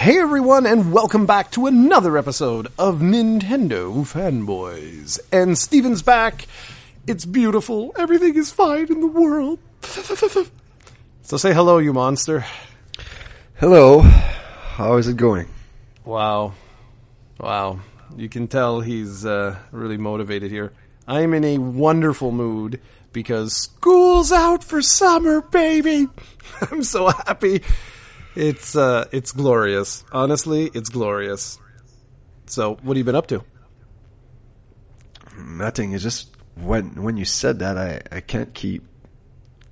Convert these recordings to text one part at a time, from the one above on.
Hey everyone, and welcome back to another episode of Nintendo Fanboys. And Steven's back. It's beautiful. Everything is fine in the world. so say hello, you monster. Hello. How is it going? Wow. Wow. You can tell he's uh, really motivated here. I'm in a wonderful mood because school's out for summer, baby. I'm so happy. It's uh, it's glorious. Honestly, it's glorious. So, what have you been up to? Nothing. It's just when when you said that, I I can't keep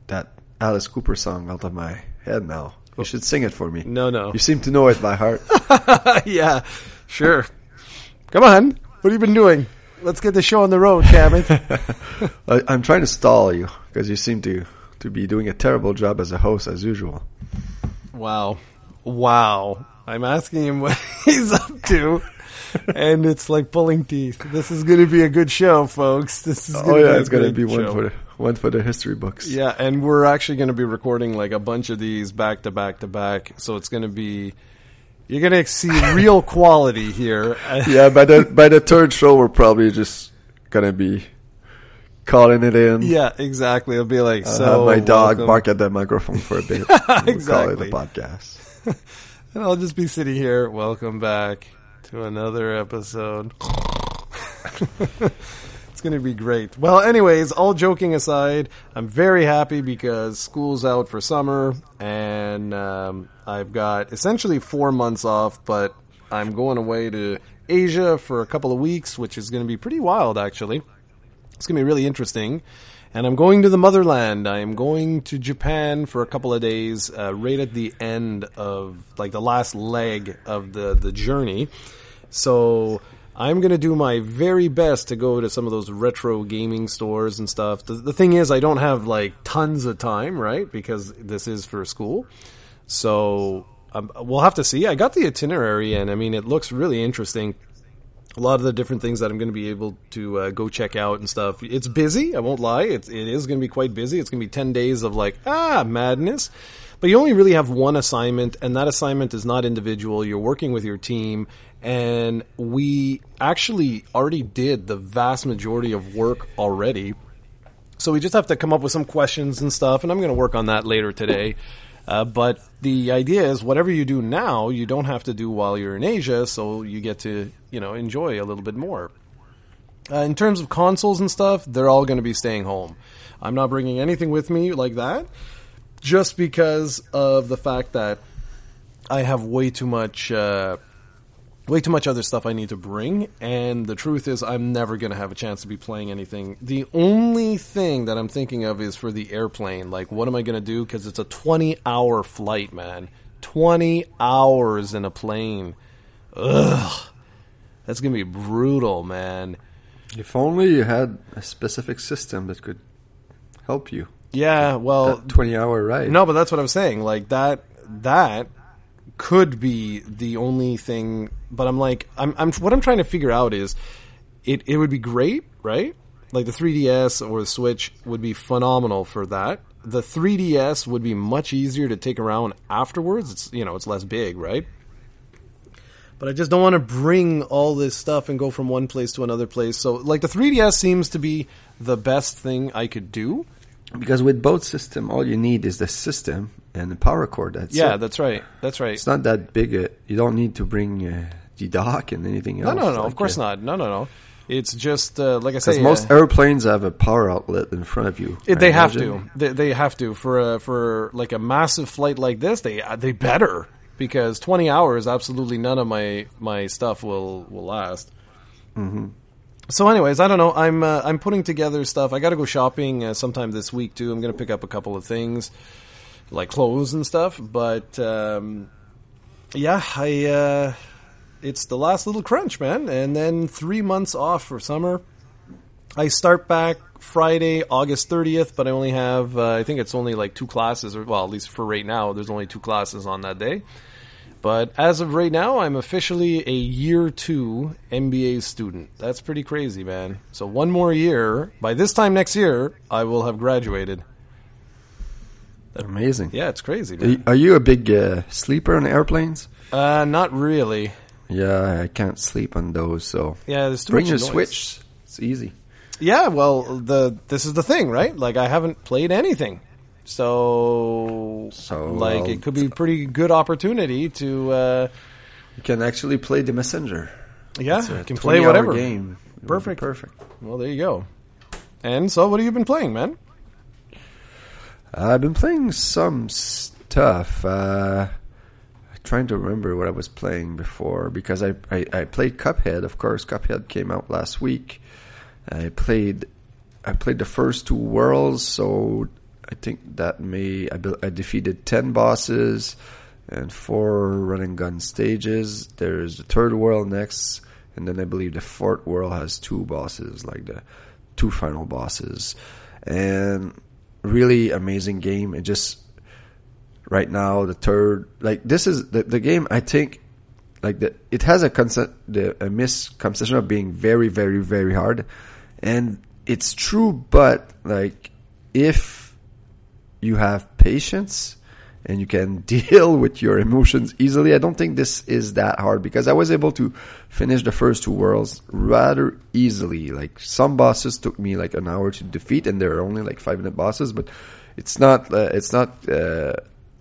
that Alice Cooper song out of my head now. You should sing it for me. No, no. You seem to know it by heart. yeah, sure. Come on. What have you been doing? Let's get the show on the road. I, I'm trying to stall you because you seem to to be doing a terrible job as a host as usual. Wow. Wow. I'm asking him what he's up to. And it's like pulling teeth. This is going to be a good show, folks. This is going Oh to yeah, it's gonna great be one show. for the one for the history books. Yeah, and we're actually going to be recording like a bunch of these back to back to back. So it's going to be you're going to see real quality here. Yeah, by the by the third show, we're probably just gonna be calling it in. yeah, exactly. It'll be like I'll so. have my dog welcome. bark at that microphone for a bit. We'll call it Exactly. a podcast. And I'll just be sitting here. Welcome back to another episode. it's going to be great. Well, anyways, all joking aside, I'm very happy because school's out for summer and um, I've got essentially four months off, but I'm going away to Asia for a couple of weeks, which is going to be pretty wild, actually. It's going to be really interesting. And I'm going to the motherland. I am going to Japan for a couple of days, uh, right at the end of, like, the last leg of the, the journey. So I'm going to do my very best to go to some of those retro gaming stores and stuff. The, the thing is, I don't have, like, tons of time, right? Because this is for school. So um, we'll have to see. I got the itinerary, and I mean, it looks really interesting a lot of the different things that I'm going to be able to uh, go check out and stuff. It's busy. I won't lie. It's, it is going to be quite busy. It's going to be 10 days of like, ah, madness. But you only really have one assignment and that assignment is not individual. You're working with your team and we actually already did the vast majority of work already. So we just have to come up with some questions and stuff, and I'm going to work on that later today. Uh, but the idea is, whatever you do now, you don't have to do while you're in Asia, so you get to, you know, enjoy a little bit more. Uh, in terms of consoles and stuff, they're all going to be staying home. I'm not bringing anything with me like that, just because of the fact that I have way too much. Uh, way too much other stuff I need to bring, and the truth is, I'm never going to have a chance to be playing anything. The only thing that I'm thinking of is for the airplane. Like, what am I going to do? Because it's a 20 hour flight, man. 20 hours in a plane. Ugh. That's going to be brutal, man. If only you had a specific system that could help you. Yeah, well, 20 hour ride. No, but that's what I'm saying. Like that that could be the only thing but I'm like I'm I'm what I'm trying to figure out is it it would be great, right? Like the 3DS or the Switch would be phenomenal for that. The 3DS would be much easier to take around afterwards. It's you know, it's less big, right? But I just don't want to bring all this stuff and go from one place to another place. So like the 3DS seems to be the best thing I could do. Because with both system, all you need is the system and the power cord. That's Yeah, it. that's right. That's right. It's not that big. A, you don't need to bring uh, the dock and anything else. no, no. like, Of course uh, not. No, no, no. It's just uh, like I say. Because most uh, airplanes have a power outlet in front of you. it- they have to. They, they have to for a, for like a massive flight like this. They uh, they better because twenty hours, absolutely none of my my stuff will will last. So, anyways, I don't know. I'm uh, I'm putting together stuff. I got to go shopping uh, sometime this week too. I'm going to pick up a couple of things like clothes and stuff. But um, yeah, I uh, it's the last little crunch, man. And then three months off for summer. I start back Friday, August 30th, but I only have, uh, I think it's only like two classes, or well, at least for right now, there's only two classes on that day. But as of right now, I'm officially a year two MBA student. That's pretty crazy, man. So one more year. By this time next year, I will have graduated. Amazing. Yeah, it's crazy. Are Man. you- Are you a big uh, sleeper on airplanes? Uh, not really. Yeah, I can't sleep on those. So Yeah, there's too bring your noise. Switch. It's easy. Yeah, well, the this is the thing, right? Like I haven't played anything, so So, like well, it could be a pretty good opportunity to. Uh, You can actually play the Messenger. yeah, you can play whatever. game. It Perfect. Perfect. Well, there you go. And so, what have you been playing, man? I've been playing some stuff. Uh, trying to remember what I was playing before because I, I, I played Cuphead. Of course, Cuphead came out last week. I played I played the first two worlds, so I think that may I, be- I defeated ten bosses and four running gun stages. There's the third world next, and then I believe the fourth world has two bosses, like the two final bosses, and really amazing game. It just right now the third like this is the the game I think like the it has a concept the a misconception of being very very very hard and it's true but like if you have patience and you can deal with your emotions easily I don't think this is that hard because I was able to finish the first two worlds rather easily like some bosses took me like an hour to defeat and they're only like 5 minute bosses but it's not uh, it's not uh,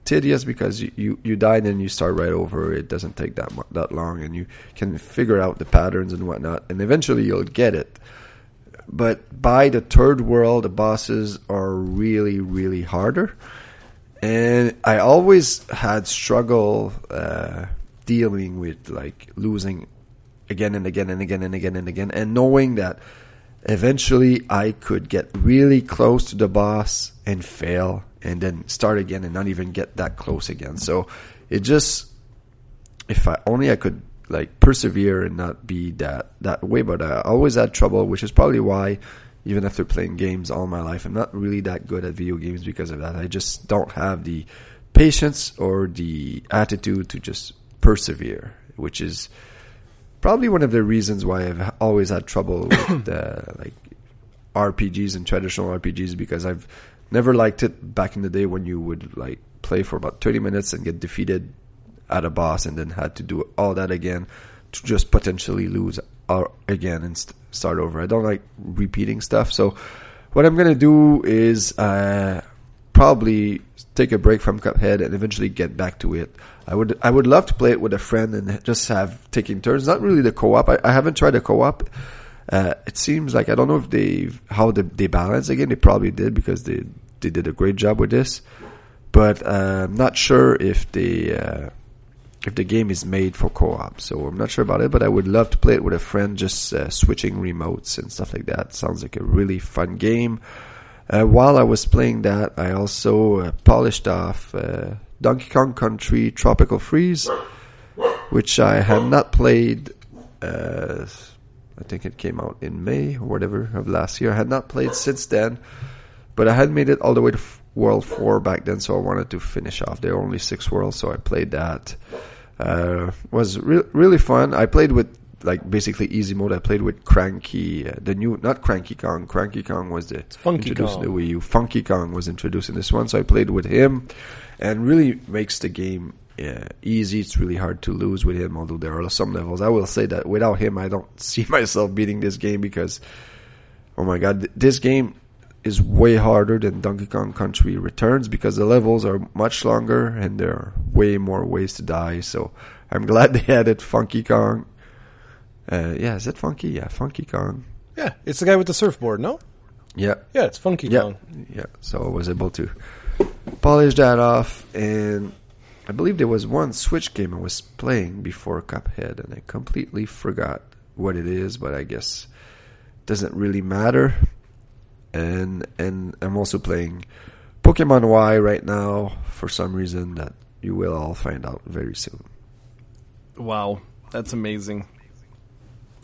tedious because you, you, you die and then you start right over. It doesn't take that mu- that long, and you can figure out the patterns and whatnot, and eventually you'll get it. But by the third world, the bosses are really really harder, and I always had struggle uh, dealing with like losing again and again and again and again and again, and knowing that eventually I could get really close to the boss and fail and then start again and not even get that close again. So it just, if I only I could like persevere and not be that, that way, but I always had trouble, which is probably why even after playing games all my life, I'm not really that good at video games because of that. I just don't have the patience or the attitude to just persevere, which is probably one of the reasons why I've always had trouble with uh, like RPGs and traditional RPGs because I've never liked it back in the day when you would like play for about 30 minutes and get defeated at a boss and then had to do all that again to just potentially lose again and st- start over. I don't like repeating stuff. So what I'm going to do is uh, probably take a break from Cuphead and eventually get back to it. I would I would love to play it with a friend and just have taking turns. Not really the co-op. I, I haven't tried the co-op. Uh, it seems like I don't know if they how they, they balance again. They probably did because they they did a great job with this. But uh, I'm not sure if they uh, if the game is made for co-op. So I'm not sure about it. But I would love to play it with a friend, just uh, switching remotes and stuff like that. Sounds like a really fun game. Uh, while I was playing that, I also uh, polished off uh, Donkey Kong Country Tropical Freeze, which I had not played. Uh, I think it came out in May or whatever of last year. I had not played since then, but I had made it all the way to World Four back then, so I wanted to finish off. There were only six worlds, so I played that. Uh, was re- really fun. I played with like basically easy mode. I played with Cranky, uh, the new not Cranky Kong. Cranky Kong was the Funky introduced Kong. the Wii U. Funky Kong was introduced in this one, so I played with him, and really makes the game uh, easy. It's really hard to lose with him, although there are some levels. I will say that without him, I don't see myself beating this game because, oh my god, th- this game is way harder than Donkey Kong Country Returns because the levels are much longer and there are way more ways to die. So I'm glad they added Funky Kong. Uh, yeah, is it Funky? Yeah, Funky Kong. Yeah, it's the guy with the surfboard, no? Yeah, Yeah, it's Funky yeah, Kong. yeah. So I was able to polish that off, and I believe there was one Switch game I was playing before Cuphead, and I completely forgot what it is. But I guess doesn't really matter. And and I'm also playing Pokemon Y right now for some reason that you will all find out very soon. Wow, that's amazing.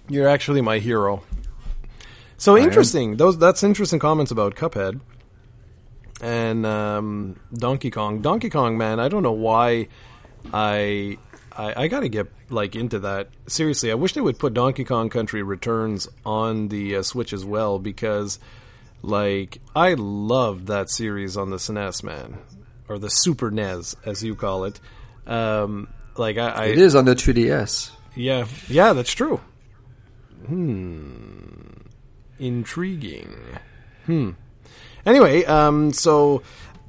You're actually my hero. So I am. interesting. Those that's interesting comments about Cuphead and um, Donkey Kong. Donkey Kong, man, I don't know why I I, I got to get like into that. Seriously, I wish they would put Donkey Kong Country Returns on the uh, Switch as well because like I loved that series on the SNES, man. or the Super NES, as you call it. Um, like I, I It is on the 3DS. yeah, yeah, that's true. Hmm. Intriguing. Hmm. Anyway, um, so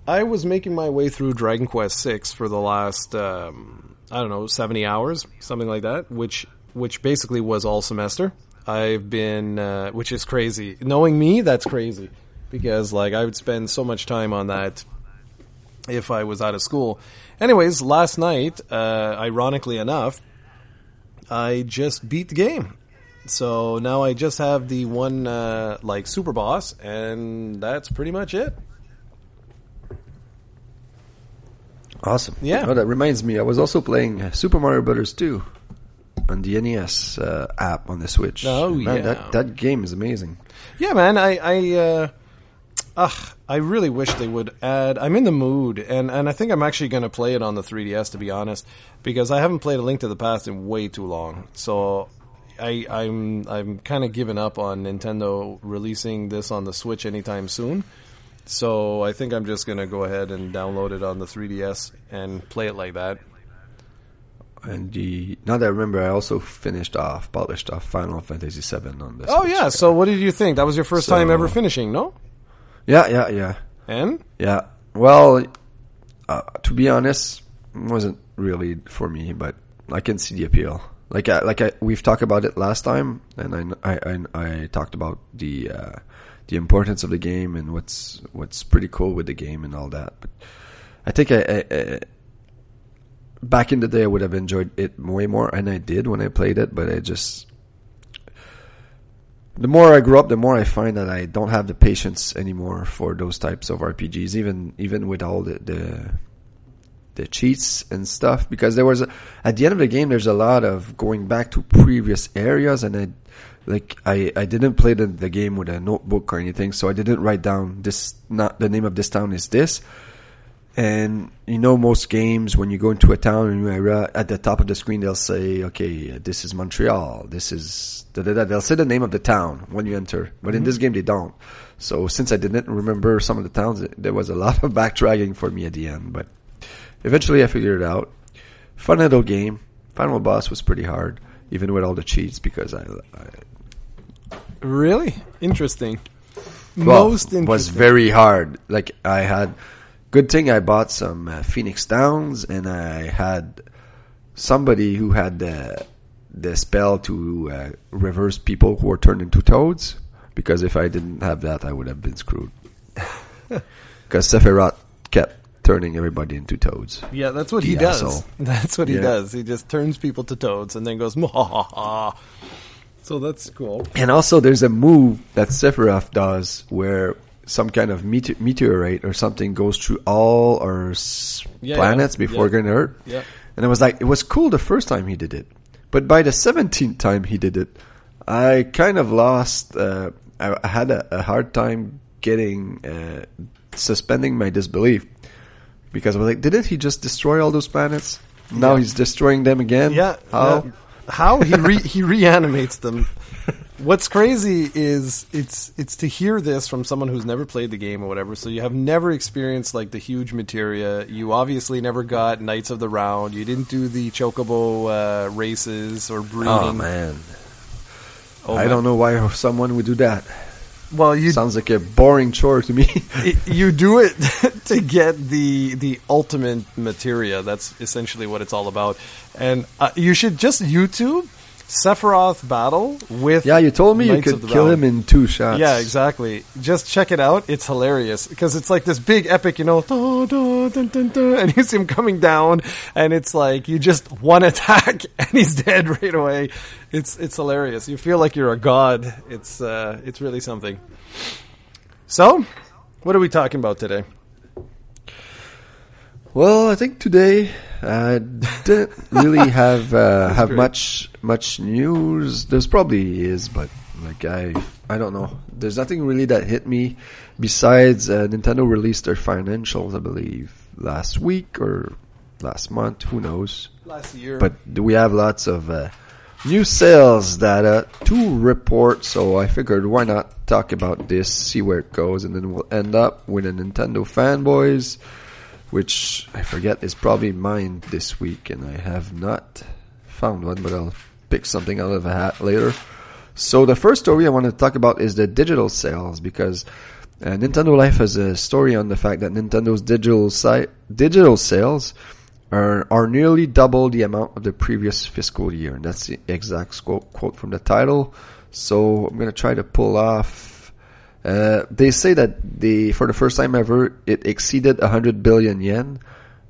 I was making my way through Dragon Quest Six for the last, um, I don't know, seventy hours, something like that, which which basically was all semester. I've been, uh, which is crazy. Knowing me, that's crazy because like I would spend so much time on that if I was out of school. Anyways, last night, uh, ironically enough, I just beat the game. So now I just have the one uh, like super boss, and that's pretty much it. Awesome. Yeah. Oh, that reminds me, I was also playing Super Mario Brothers 2 on the NES uh, app on the Switch. Oh, Man, yeah. That, that game is amazing. Yeah, man. I I uh, ugh, I really wish they would add. I'm in the mood, and and I think I'm actually going to play it on the 3DS to be honest, because I haven't played A Link to the Past in way too long. So. I, I'm I'm kind of giving up on Nintendo releasing this on the Switch anytime soon. So I think I'm just gonna go ahead and download it on the 3DS and play it like that. And the, now that I remember, I also finished off, polished off Final Fantasy VII on this. Oh yeah. So what did you think? That was your first time ever finishing, no? Yeah, yeah, yeah. And Yeah. Well, uh, to be honest, wasn't really for me, but I can see the appeal. Like, I, like I, we've talked about it last time, and I, I, I, I talked about the uh, the importance of the game and what's what's pretty cool with the game and all that. But I think I, I, I back in the day I would have enjoyed it way more, and I did when I played it. But I just the more I grow up, the more I find that I don't have the patience anymore for those types of RPGs, even even with all the the, the cheats and stuff. Because there was a, at the end of the game, there's a lot of going back to previous areas, and I like I I didn't play the, the game with a notebook or anything, so I didn't write down this. Not the name of this town is this. And you know, most games when you go into a town and you are uh, at the top of the screen, they'll say, "Okay, uh, this is Montreal. This is da da da." They'll say the name of the town when you enter, but in mm-hmm. this game they don't. So since I didn't remember some of the towns, there was a lot of backtracking for me at the end. But eventually, I figured it out. Fun little game. Final boss was pretty hard, even with all the cheats, because I, I really interesting. well, Most interesting. was very hard. Like I had, good thing I bought some uh, Phoenix Downs, and I had somebody who had the the spell to uh, reverse people who were turned into toads. Because if I didn't have that, I would have been screwed. Because Sephiroth kept turning everybody into toads. Yeah, that's what he does. asshole. That's what he Yeah. does. He just turns people to toads and then goes, "Mwahaha." So that's cool. And also, there's a move that Sephiroth does where some kind of meteor- meteorite or something goes through all our s- Yeah, planets yeah, before yeah. getting hurt. Yeah. And it was like, it was cool the first time he did it. But by the 17th time he did it, I kind of lost, uh, I, I had a, a hard time getting, uh, suspending my disbelief. Because I was like, didn't he just destroy all those planets? Now he's destroying them again? Yeah. How? yeah. How he re- he reanimates them. What's crazy is it's it's to hear this from someone who's never played the game or whatever. So you have never experienced like the huge materia. You obviously never got Knights of the Round. You didn't do the chocobo uh, races or breeding. Oh man. Oh, I man. don't know why someone would do that. Well, you Sounds like a boring chore to me. it- you do it to get the the ultimate materia. That's essentially what it's all about. And uh, you should just YouTube Sephiroth battle with. yeah, you told me you could kill him in two shots. Yeah, exactly. Just check it out. It's hilarious because it's like this big epic, you know, da, da, dun, and you see him coming down, and it's like you just one attack and he's dead right away. It's it's hilarious. You feel like you're a god. It's uh, it's really something. So, what are we talking about today? Well, I think today I didn't really have uh, have great. much much news. There's probably is, but like I I don't know. There's nothing really that hit me besides uh, Nintendo released their financials, I believe, last week or last month. Who knows? Last year, but we have lots of uh, new sales data to report. So I figured why not talk about this, see where it goes, and then we'll end up with a Nintendo fanboys which I forget is probably mine this week, and I have not found one, but I'll pick something out of a hat later. So the first story I want to talk about is the digital sales because uh, Nintendo Life has a story on the fact that Nintendo's digital site digital sales are are nearly double the amount of the previous fiscal year, and that's the exact quote, quote from the title. So I'm gonna try to pull off. Uh, they say that the for the first time ever it exceeded 100 billion yen,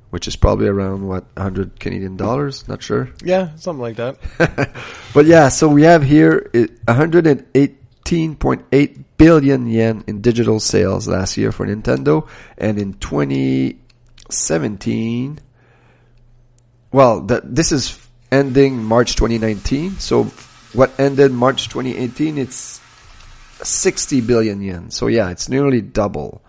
which is probably around what 100 Canadian dollars. Not sure. Yeah, something like that. but yeah, so we have here 118.8 billion yen in digital sales last year for Nintendo, and in 2017, well, that this is ending March 2019. So what ended March 2018, it's 60 billion yen. So yeah, it's nearly double,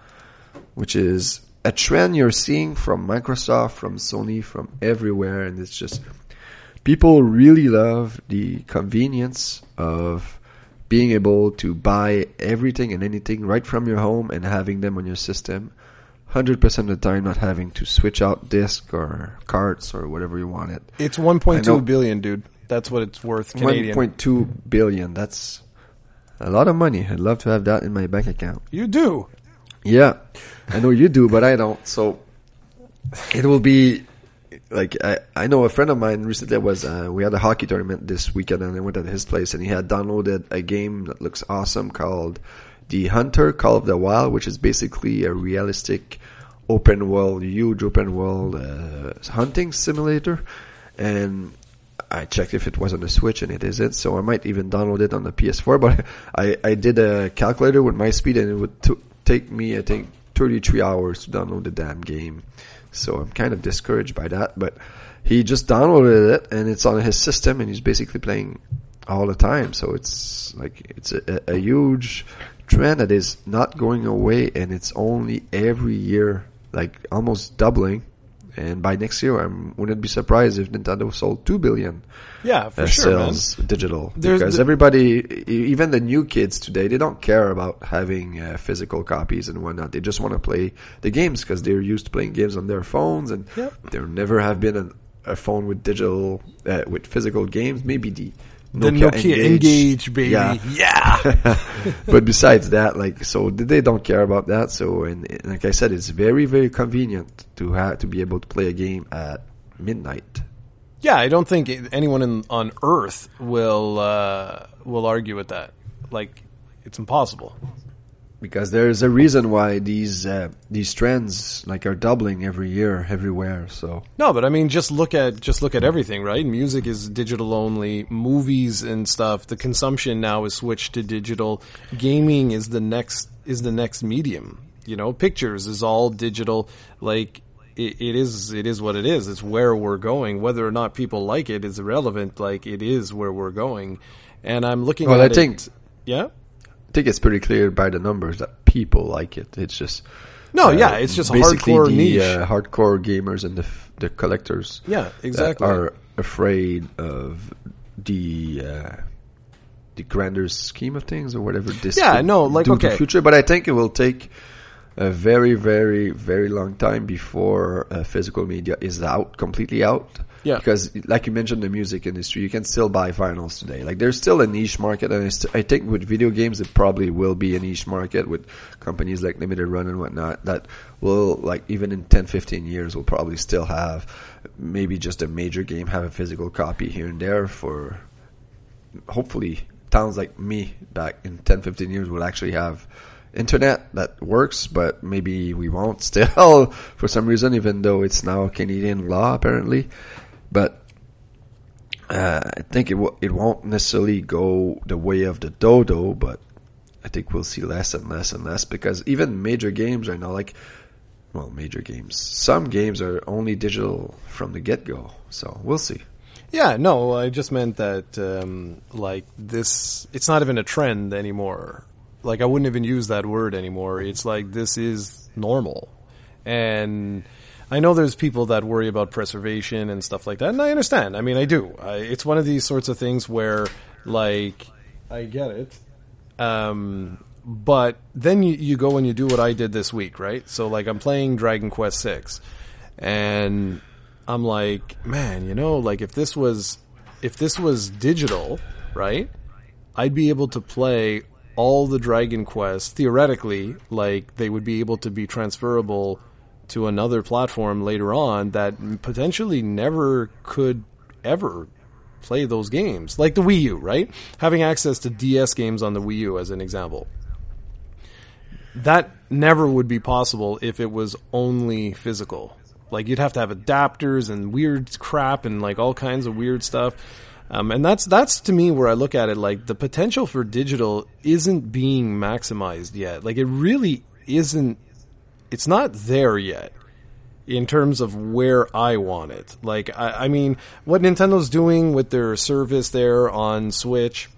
which is a trend you're seeing from Microsoft, from Sony, from everywhere, and it's just people really love the convenience of being able to buy everything and anything right from your home and having them on your system. 100% of the time not having to switch out disk or carts or whatever you want it. It's 1.2 billion, dude. That's what it's worth Canadian. 1.2 billion. That's a lot of money. I'd love to have that in my bank account. You do. Yeah. I know you do, but I don't. So it will be like I, I know a friend of mine recently was uh, we had a hockey tournament this weekend and I went at his place and he had downloaded a game that looks awesome called The Hunter Call of the Wild, which is basically a realistic open world, huge open world uh, hunting simulator. And I checked if it was on the Switch and it isn't, so I might even download it on the PS4. But I, I did a calculator with my speed and it would t- take me, I think, 33 hours to download the damn game. So I'm kind of discouraged by that, but he just downloaded it and it's on his system and he's basically playing all the time. So it's like, it's a, a huge trend that is not going away and it's only every year, like almost doubling and by next year, I wouldn't be surprised if Nintendo sold two billion. Yeah, for uh, sure, sales man. digital There's because the- everybody, even the new kids today, they don't care about having uh, physical copies and whatnot. They just want to play the games because they're used to playing games on their phones, and Yep. there never have been a, a phone with digital uh, with physical games. Maybe the The Nokia N-Gage, baby. Yeah. Yeah. but besides that, like, so they don't care about that. So, and, and like I said, it's very, very convenient to have to be able to play a game at midnight. Yeah, I don't think anyone in, on Earth will uh, will argue with that. Like, it's impossible. Because there's a reason why these uh, these trends like are doubling every year everywhere. So No, but I mean, just look at just look at everything, right? Music is digital only. Movies and stuff. The consumption now is switched to digital. Gaming is the next is the next medium. You know, pictures is all digital. Like it, it is it is what it is. It's where we're going. Whether or not people like it is irrelevant. Like it is where we're going. And I'm looking Well, at I think- it. Yeah. I think it's pretty clear by the numbers that people like it. It's just No, uh, yeah, it's just basically hardcore the niche. Uh, hardcore gamers and the f- the collectors. Yeah, exactly. are afraid of the uh, the grander scheme of things or whatever this Yeah, no, like, okay. future. But I think it will take a very, very, very long time before uh, physical media is out completely out. Yeah. because like you mentioned, the music industry, you can still buy vinyls today. Like there's still a niche market, and I, I think with video games, it probably will be a niche market with companies like Limited Run and whatnot that will, like, even in 10, 15 years, will probably still have maybe just a major game have a physical copy here and there for hopefully towns like me back in 10, 15 years will actually have internet that works, but maybe we won't still for some reason, even though it's now Canadian law apparently. But uh, I think it w- it won't necessarily go the way of the dodo, but I think we'll see less and less and less because even major games right now, like well, major games, some games are only digital from the get go. So we'll see. Yeah, no, I just meant that um, like this. It's not even a trend anymore. Like I wouldn't even use that word anymore. It's like this is normal, and I know there's people that worry about preservation and stuff like that, and I understand. I mean, I do. I, it's one of these sorts of things where, like, I get it. Um, but then you, you go and you do what I did this week, right? So like I'm playing Dragon Quest Six, and I'm like, man, you know, like if this was if this was digital, right? I'd be able to play all the Dragon Quests theoretically, like they would be able to be transferable to another platform later on that potentially never could ever play those games, like the Wii U, right? Having access to DS games on the Wii U, as an example. That never would be possible if it was only physical. Like you'd have to have adapters and weird crap and like all kinds of weird stuff. Um, and that's that's to me where I look at it like the potential for digital isn't being maximized yet. Like it really isn't. It's not there yet in terms of where I want it. Like I, I mean, what Nintendo's doing with their service there on Switch,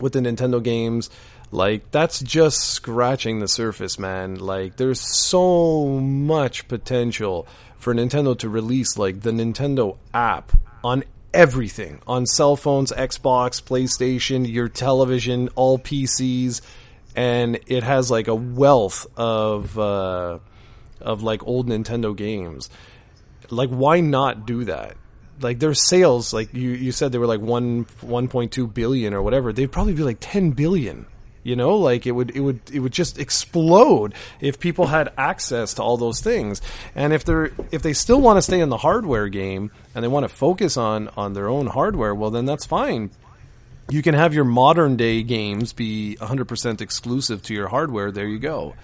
with the Nintendo games. Like that's just scratching the surface, man. Like there's so much potential for Nintendo to release like the Nintendo app on everything on cell phones, Xbox, PlayStation, your television, all PCs, and it has like a wealth of uh, of like old Nintendo games. Like, why not do that? Like their sales, like you, you said, they were like one one point two billion or whatever. They'd probably be like ten billion you know, like it would it would it would just explode if people had access to all those things. And if they're if they still want to stay in the hardware game and they want to focus on on their own hardware, well then that's fine. You can have your modern day games be 100% exclusive to your hardware. There you go.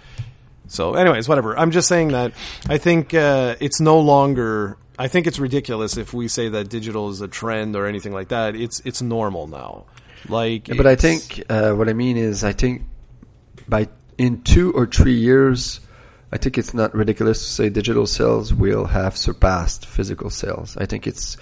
So, anyways, whatever. I'm just saying that I think uh, it's no longer. I think it's ridiculous if we say that digital is a trend or anything like that. It's it's normal now. Like, but I think uh, what I mean is, I think by in two or three years, I think it's not ridiculous to say digital sales will have surpassed physical sales. I think it's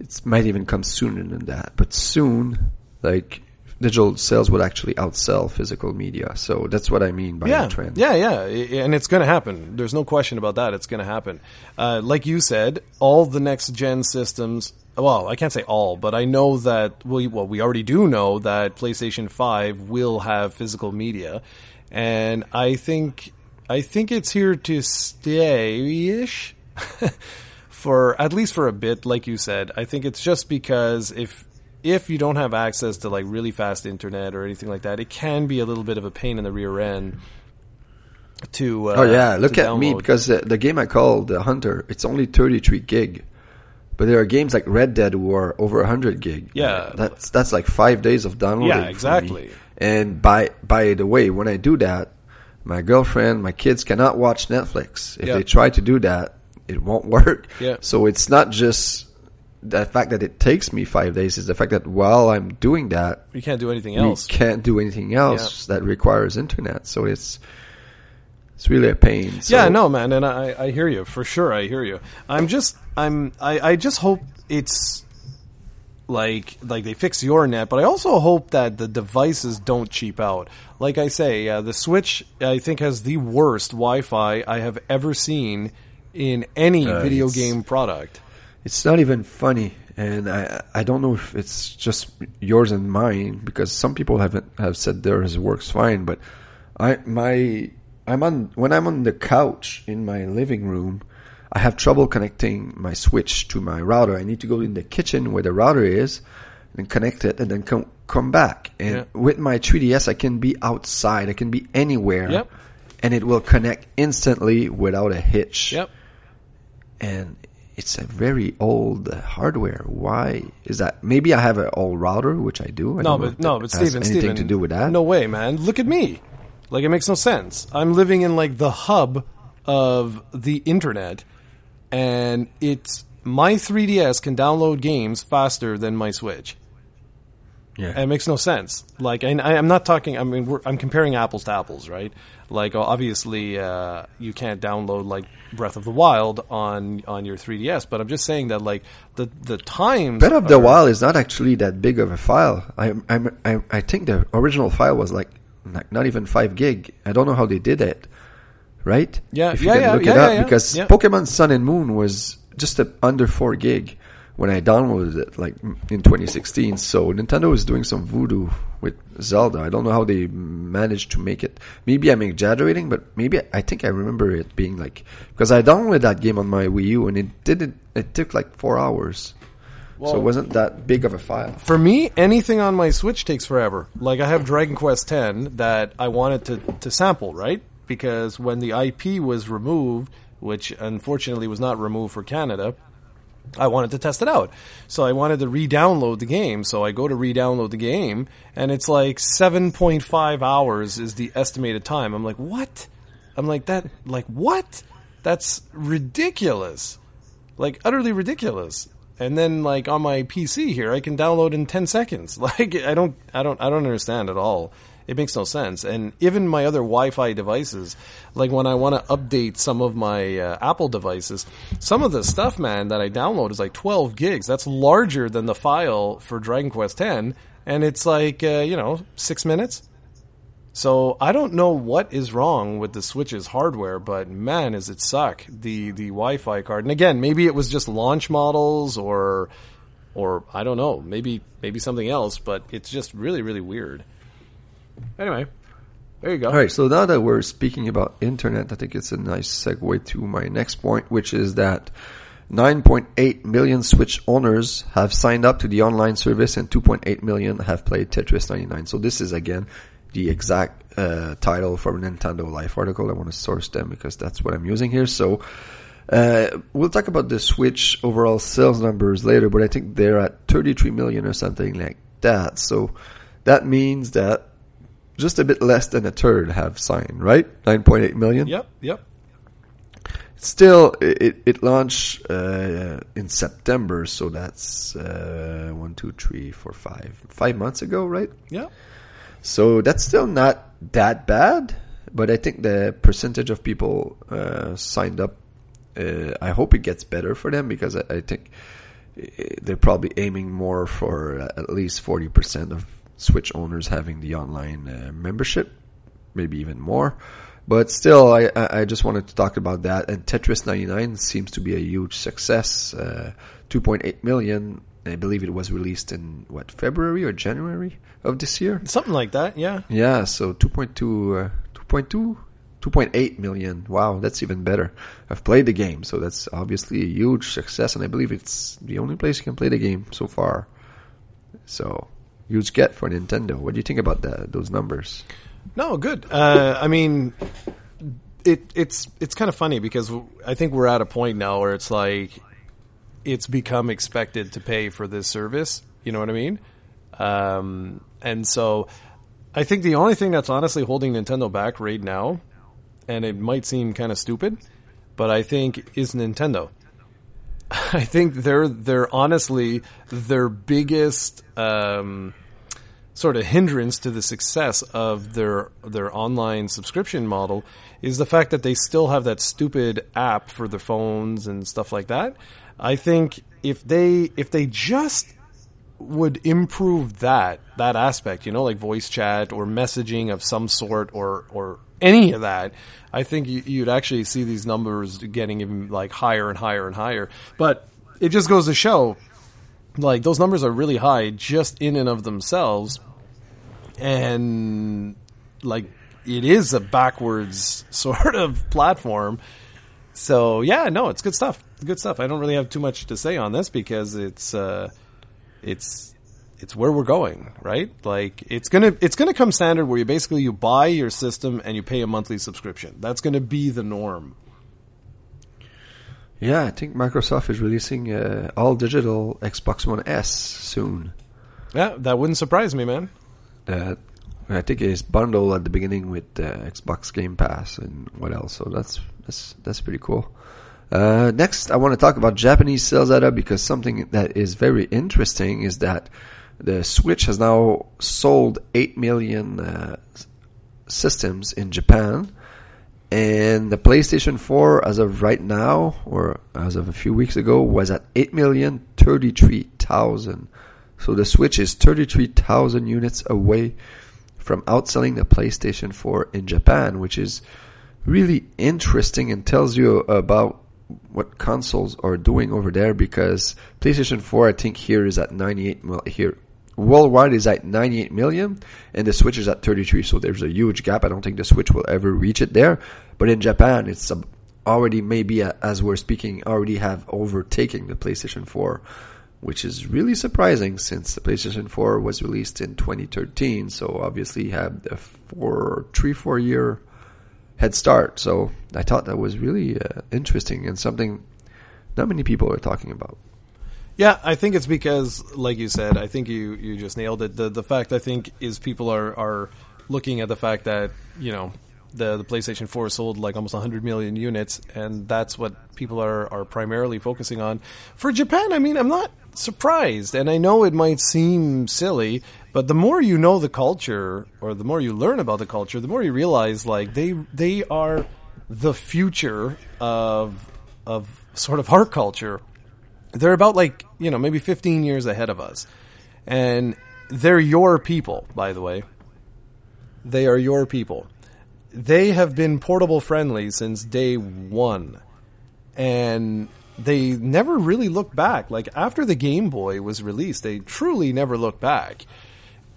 it might even come sooner than that, but soon, like digital sales would actually outsell physical media. So that's what I mean by yeah, trend. Yeah, yeah, and it's going to happen. There's no question about that. It's going to happen. Uh, like you said, all the next gen systems well, I can't say all, but I know that we well we already do know that PlayStation 5 will have physical media and I think I think it's here to stay ish for at least for a bit like you said. I think it's just because if if you don't have access to like really fast internet or anything like that, it can be a little bit of a pain in the rear end to uh, Oh yeah, look at download. me because uh, the game I called the Hunter, it's only 33 gig. But there are games like Red Dead who are over 100 gig. Yeah. That's that's like 5 days of downloading. Yeah, exactly. And by by the way, when I do that, my girlfriend, my kids cannot watch Netflix. If Yeah. they try to do that, it won't work. Yeah. So it's not just the fact that it takes me 5 days, is the fact that while I'm doing that, you can't do anything we else. can't do anything else that requires internet. So it's it's really a pain. So yeah, no, man, and I, I hear you for sure. I hear you. I'm just, I'm, I, I just hope it's like, like they fix your net, but I also hope that the devices don't cheap out. Like I say, uh, the Switch, I think, has the worst Wi-Fi I have ever seen in any Uh, video game product. It's not even funny, and I I don't know if it's just yours and mine because some people haven't have said theirs works fine, but I my I'm on when I'm on the couch in my living room, I have trouble connecting my switch to my router. I need to go in the kitchen where the router is and connect it, and then come come back. And Yeah. with my 3ds, I can be outside, I can be anywhere, Yep. and it will connect instantly without a hitch Yep. and it's a very old hardware. Why is that? Maybe I have an old router, which I do. I No, but no, but Steven, anything Steven, to do with that. No way, man. Look at me. Like it makes no sense. I'm living in like the hub of the internet, and it's my 3DS can download games faster than my Switch. Yeah, It makes no sense. Like, and I, I'm not talking. I mean, we're, I'm comparing apples to apples, right? Like, obviously, uh, you can't download like Breath of the Wild on on your 3DS, but I'm just saying that like the the times. Breath of the Wild is not actually that big of a file. I I'm, I I think the original file was like like not even five gig. I don't know how they did it. Right? Yeah, if you yeah, can yeah, look yeah, it up yeah, yeah. because Yeah. Pokemon Sun and Moon was just a, under four gig, when I downloaded it, like in 2016. So Nintendo is doing some voodoo with Zelda. I don't know how they managed to make it. Maybe I'm exaggerating, but maybe I think I remember it being like because I downloaded that game on my Wii U and it didn't. It took like four hours. so it wasn't that big of a file. For me, anything on my Switch takes forever. Like I have Dragon Quest X that I wanted to, to sample, right? Because when the IP was removed, which unfortunately was not removed for Canada, I wanted to test it out. So I wanted to re-download the game. So I go to re-download the game and it's like 7.5 hours is the estimated time. I'm like, what? I'm like, that, like, what? That's ridiculous. Like, utterly ridiculous. And then like on my PC here, I can download in 10 seconds. Like, I don't, I don't, I don't understand at all. It makes no sense. And even my other Wi-Fi devices, like when I want to update some of my uh, Apple devices, some of the stuff, man, that I download is like 12 gigs. That's larger than the file for Dragon Quest X, and it's like uh, you know six minutes. So I don't know what is wrong with the Switch's hardware, but man, is it suck the the Wi-Fi card. And again, maybe it was just launch models or or I don't know, maybe maybe something else, but it's just really really weird. Anyway, there you go. All right, so now that we're speaking about internet, I think it's a nice segue to my next point, which is that 9.8 million Switch owners have signed up to the online service and 2.8 million have played Tetris 99. So this is again the exact uh, title for Nintendo Life article. I want to source them because that's what I'm using here. So uh, we'll talk about the Switch overall sales numbers later, but I think they're at 33 million or something like that. So that means that just a bit less than a third have signed, right? 9.8 million. Yep, yep. Still, it, it launched uh, in September, so that's uh, one, two, three, four, five, five months ago, right? Yeah. So that's still not that bad, but I think the percentage of people uh, signed up. Uh, I hope it gets better for them because I, I think uh, they're probably aiming more for at least forty percent of Switch owners having the online uh, membership, maybe even more. But still, I, I just wanted to talk about that. And Tetris 99 seems to be a huge success. Uh, 2.8 million. I believe it was released in what February or January of this year. Something like that, yeah. Yeah, so 2.2, uh, 2.2, 2.8 million. Wow, that's even better. I've played the game, so that's obviously a huge success, and I believe it's the only place you can play the game so far. So huge get for Nintendo. What do you think about that? Those numbers? No, good. Uh, I mean, it it's it's kind of funny because I think we're at a point now where it's like it's become expected to pay for this service. You know what I mean? Um, and so I think the only thing that's honestly holding Nintendo back right now, and it might seem kind of stupid, but I think is Nintendo. I think they're they're honestly their biggest um, sort of hindrance to the success of their their online subscription model is the fact that they still have that stupid app for their phones and stuff like that. I think if they if they just would improve that that aspect, you know, like voice chat or messaging of some sort or or any of that, I think you'd actually see these numbers getting even like higher and higher and higher. But it just goes to show, like those numbers are really high just in and of themselves, and like it is a backwards sort of platform. So yeah, no, it's good stuff. Good stuff. I don't really have too much to say on this because it's uh, it's it's where we're going, right? Like it's gonna it's gonna come standard where you basically you buy your system and you pay a monthly subscription. That's gonna be the norm. Yeah, I think Microsoft is releasing uh, all digital Xbox One S soon. Yeah, that wouldn't surprise me, man. That I think it's bundled at the beginning with uh, Xbox Game Pass and what else. So that's that's that's pretty cool. Uh, next, I want to talk about Japanese sales data because something that is very interesting is that the Switch has now sold 8 million uh, systems in Japan. And the PlayStation 4, as of right now, or as of a few weeks ago, was at 8,033,000. So the Switch is 33,000 units away from outselling the PlayStation 4 in Japan, which is really interesting and tells you about what consoles are doing over there because PlayStation 4 I think here is at 98 mil here worldwide is at 98 million and the Switch is at 33 so there's a huge gap I don't think the Switch will ever reach it there but in Japan it's already maybe uh, as we're speaking already have overtaken the PlayStation 4 which is really surprising since the PlayStation 4 was released in 2013 so obviously had a four three four year head start. So I thought that was really uh, interesting and something not many people are talking about. Yeah, I think it's because, like you said, I think you, you just nailed it. The the fact I think is people are, are looking at the fact that you know the the PlayStation 4 sold like almost 100 million units, and that's what people are are primarily focusing on. For Japan, I mean, I'm not surprised, and I know it might seem silly, but the more you know the culture, or the more you learn about the culture, the more you realize like they they are the future of of sort of our culture. They're about like you know maybe 15 years ahead of us, and they're your people. By the way, they are your people. They have been portable friendly since day one, and they never really looked back. Like after the Game Boy was released, they truly never looked back.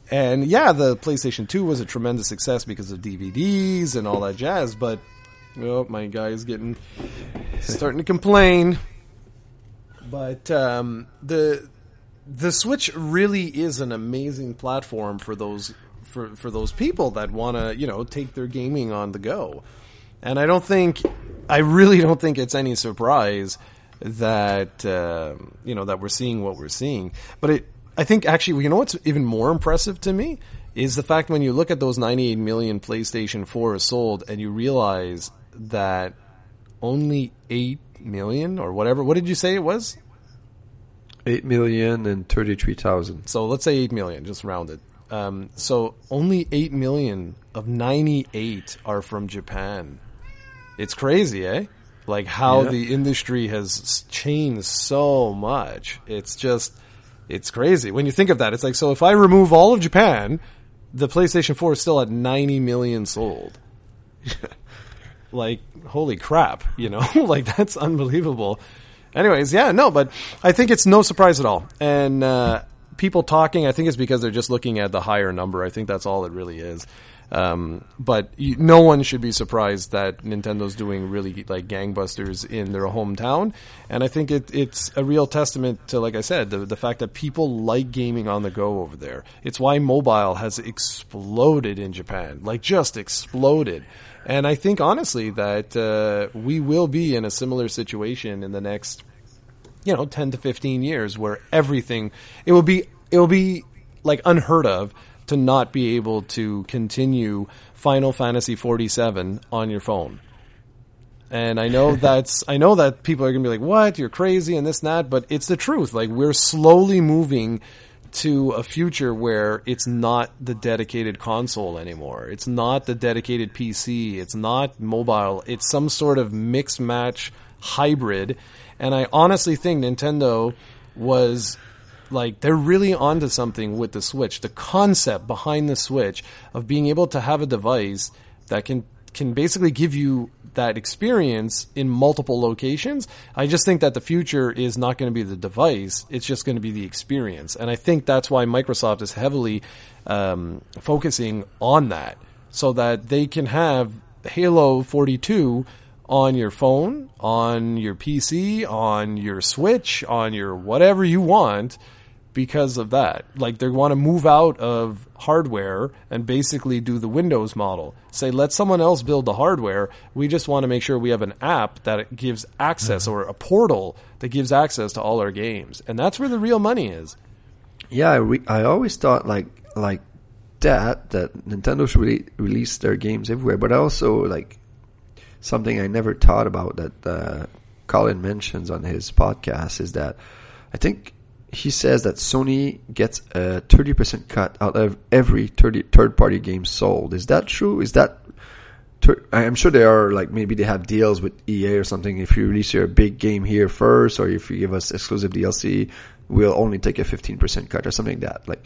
And yeah, the PlayStation 2 was a tremendous success because of DVDs and all that jazz, but oh, my guy is getting starting to complain. But um, the the Switch really is an amazing platform for those for for those people that want to, you know, take their gaming on the go. And I don't think I really don't think it's any surprise that uh, you know that we're seeing what we're seeing. But it I think actually, you know what's even more impressive to me is the fact when you look at those 98 million PlayStation 4 sold and you realize that only 8 million or whatever, what did you say it was? 8 million and 33,000. So let's say 8 million, just rounded. Um, so only 8 million of 98 are from Japan. It's crazy, eh? Like how yeah. the industry has changed so much. It's just, it's crazy when you think of that. It's like so if I remove all of Japan, the PlayStation 4 is still at 90 million sold. like holy crap, you know? like that's unbelievable. Anyways, yeah, no, but I think it's no surprise at all. And uh, people talking, I think it's because they're just looking at the higher number. I think that's all it really is. Um, but you, no one should be surprised that Nintendo's doing really like gangbusters in their hometown, and I think it, it's a real testament to, like I said, the, the fact that people like gaming on the go over there. It's why mobile has exploded in Japan, like just exploded. And I think honestly that uh, we will be in a similar situation in the next, you know, ten to fifteen years, where everything it will be it will be like unheard of to not be able to continue Final Fantasy 47 on your phone. And I know that's I know that people are going to be like, "What? You're crazy and this and that," but it's the truth. Like we're slowly moving to a future where it's not the dedicated console anymore. It's not the dedicated PC. It's not mobile. It's some sort of mix match hybrid. And I honestly think Nintendo was like they're really onto something with the Switch. The concept behind the Switch of being able to have a device that can can basically give you that experience in multiple locations. I just think that the future is not going to be the device; it's just going to be the experience, and I think that's why Microsoft is heavily um, focusing on that, so that they can have Halo 42 on your phone, on your PC, on your Switch, on your whatever you want because of that. Like they want to move out of hardware and basically do the Windows model. Say, let someone else build the hardware. We just want to make sure we have an app that gives access mm-hmm. or a portal that gives access to all our games. And that's where the real money is. Yeah, I, re- I always thought like like that that Nintendo should re- release their games everywhere, but also like something I never thought about that uh, Colin mentions on his podcast is that I think he says that Sony gets a 30% cut out of every 30, third party game sold. Is that true? Is that I'm sure they are like maybe they have deals with EA or something. If you release your big game here first, or if you give us exclusive DLC, we'll only take a 15% cut or something like that. Like,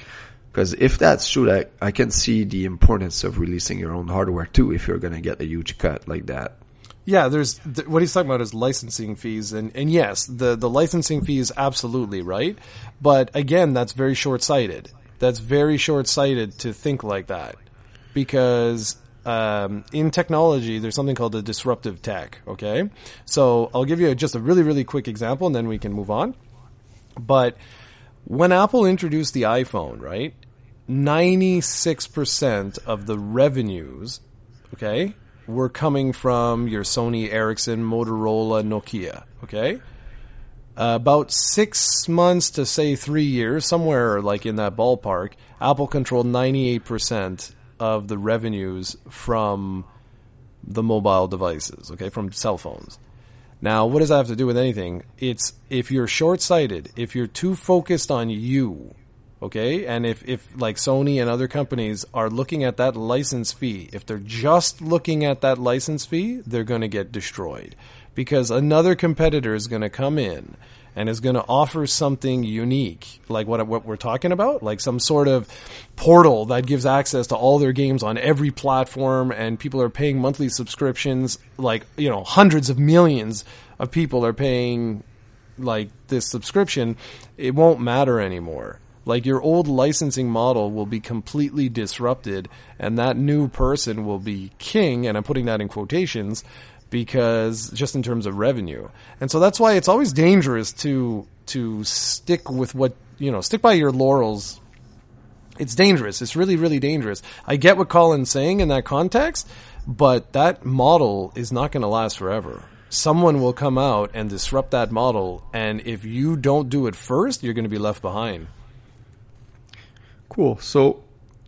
because if that's true, I, I can see the importance of releasing your own hardware too if you're going to get a huge cut like that. Yeah, there's th- what he's talking about is licensing fees, and and yes, the the licensing fees absolutely right, but again, that's very short sighted. That's very short sighted to think like that, because um, in technology, there's something called a disruptive tech. Okay, so I'll give you just a really really quick example, and then we can move on. But when Apple introduced the iPhone, right, ninety six percent of the revenues, okay, were coming from your Sony, Ericsson, Motorola, Nokia. Okay, uh, about six months to say three years, somewhere like in that ballpark, Apple controlled ninety eight percent of the revenues from the mobile devices. Okay, from cell phones. Now, what does that have to do with anything? It's if you're short sighted, if you're too focused on you, okay, and if, if like Sony and other companies are looking at that license fee, if they're just looking at that license fee, they're going to get destroyed because another competitor is going to come in and is going to offer something unique, like what what we're talking about, like some sort of portal that gives access to all their games on every platform, and people are paying monthly subscriptions. Like you know, hundreds of millions of people are paying like this subscription. It won't matter anymore. Like your old licensing model will be completely disrupted, and that new person will be king. And I'm putting that in quotations because just in terms of revenue. And so that's why it's always dangerous to to stick with what, you know, stick by your laurels. It's dangerous. It's really really dangerous. I get what Colin's saying in that context, but that model is not going to last forever. Someone will come out and disrupt that model, and if you don't do it first, you're going to be left behind. Cool. So,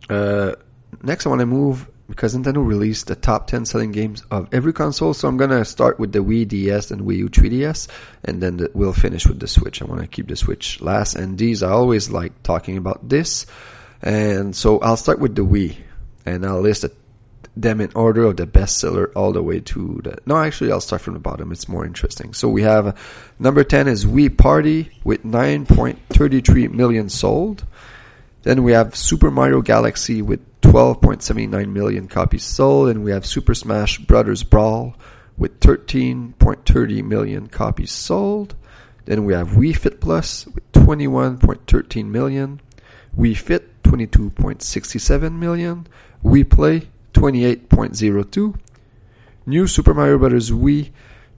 uh, next I want to move because Nintendo released the top 10 selling games of every console. So I'm going to start with the Wii DS and Wii U 3DS, and then the, we'll finish with the Switch. I want to keep the Switch last, and these I always like talking about this. And so I'll start with the Wii, and I'll list them in order of the bestseller all the way to the. No, actually, I'll start from the bottom. It's more interesting. So we have number 10 is Wii Party with 9.33 million sold. Then we have Super Mario Galaxy with 12.79 million copies sold, and we have Super Smash Brothers Brawl with 13.30 million copies sold. Then we have Wii Fit Plus with 21.13 million, Wii Fit 22.67 million, Wii Play 28.02, New Super Mario Brothers Wii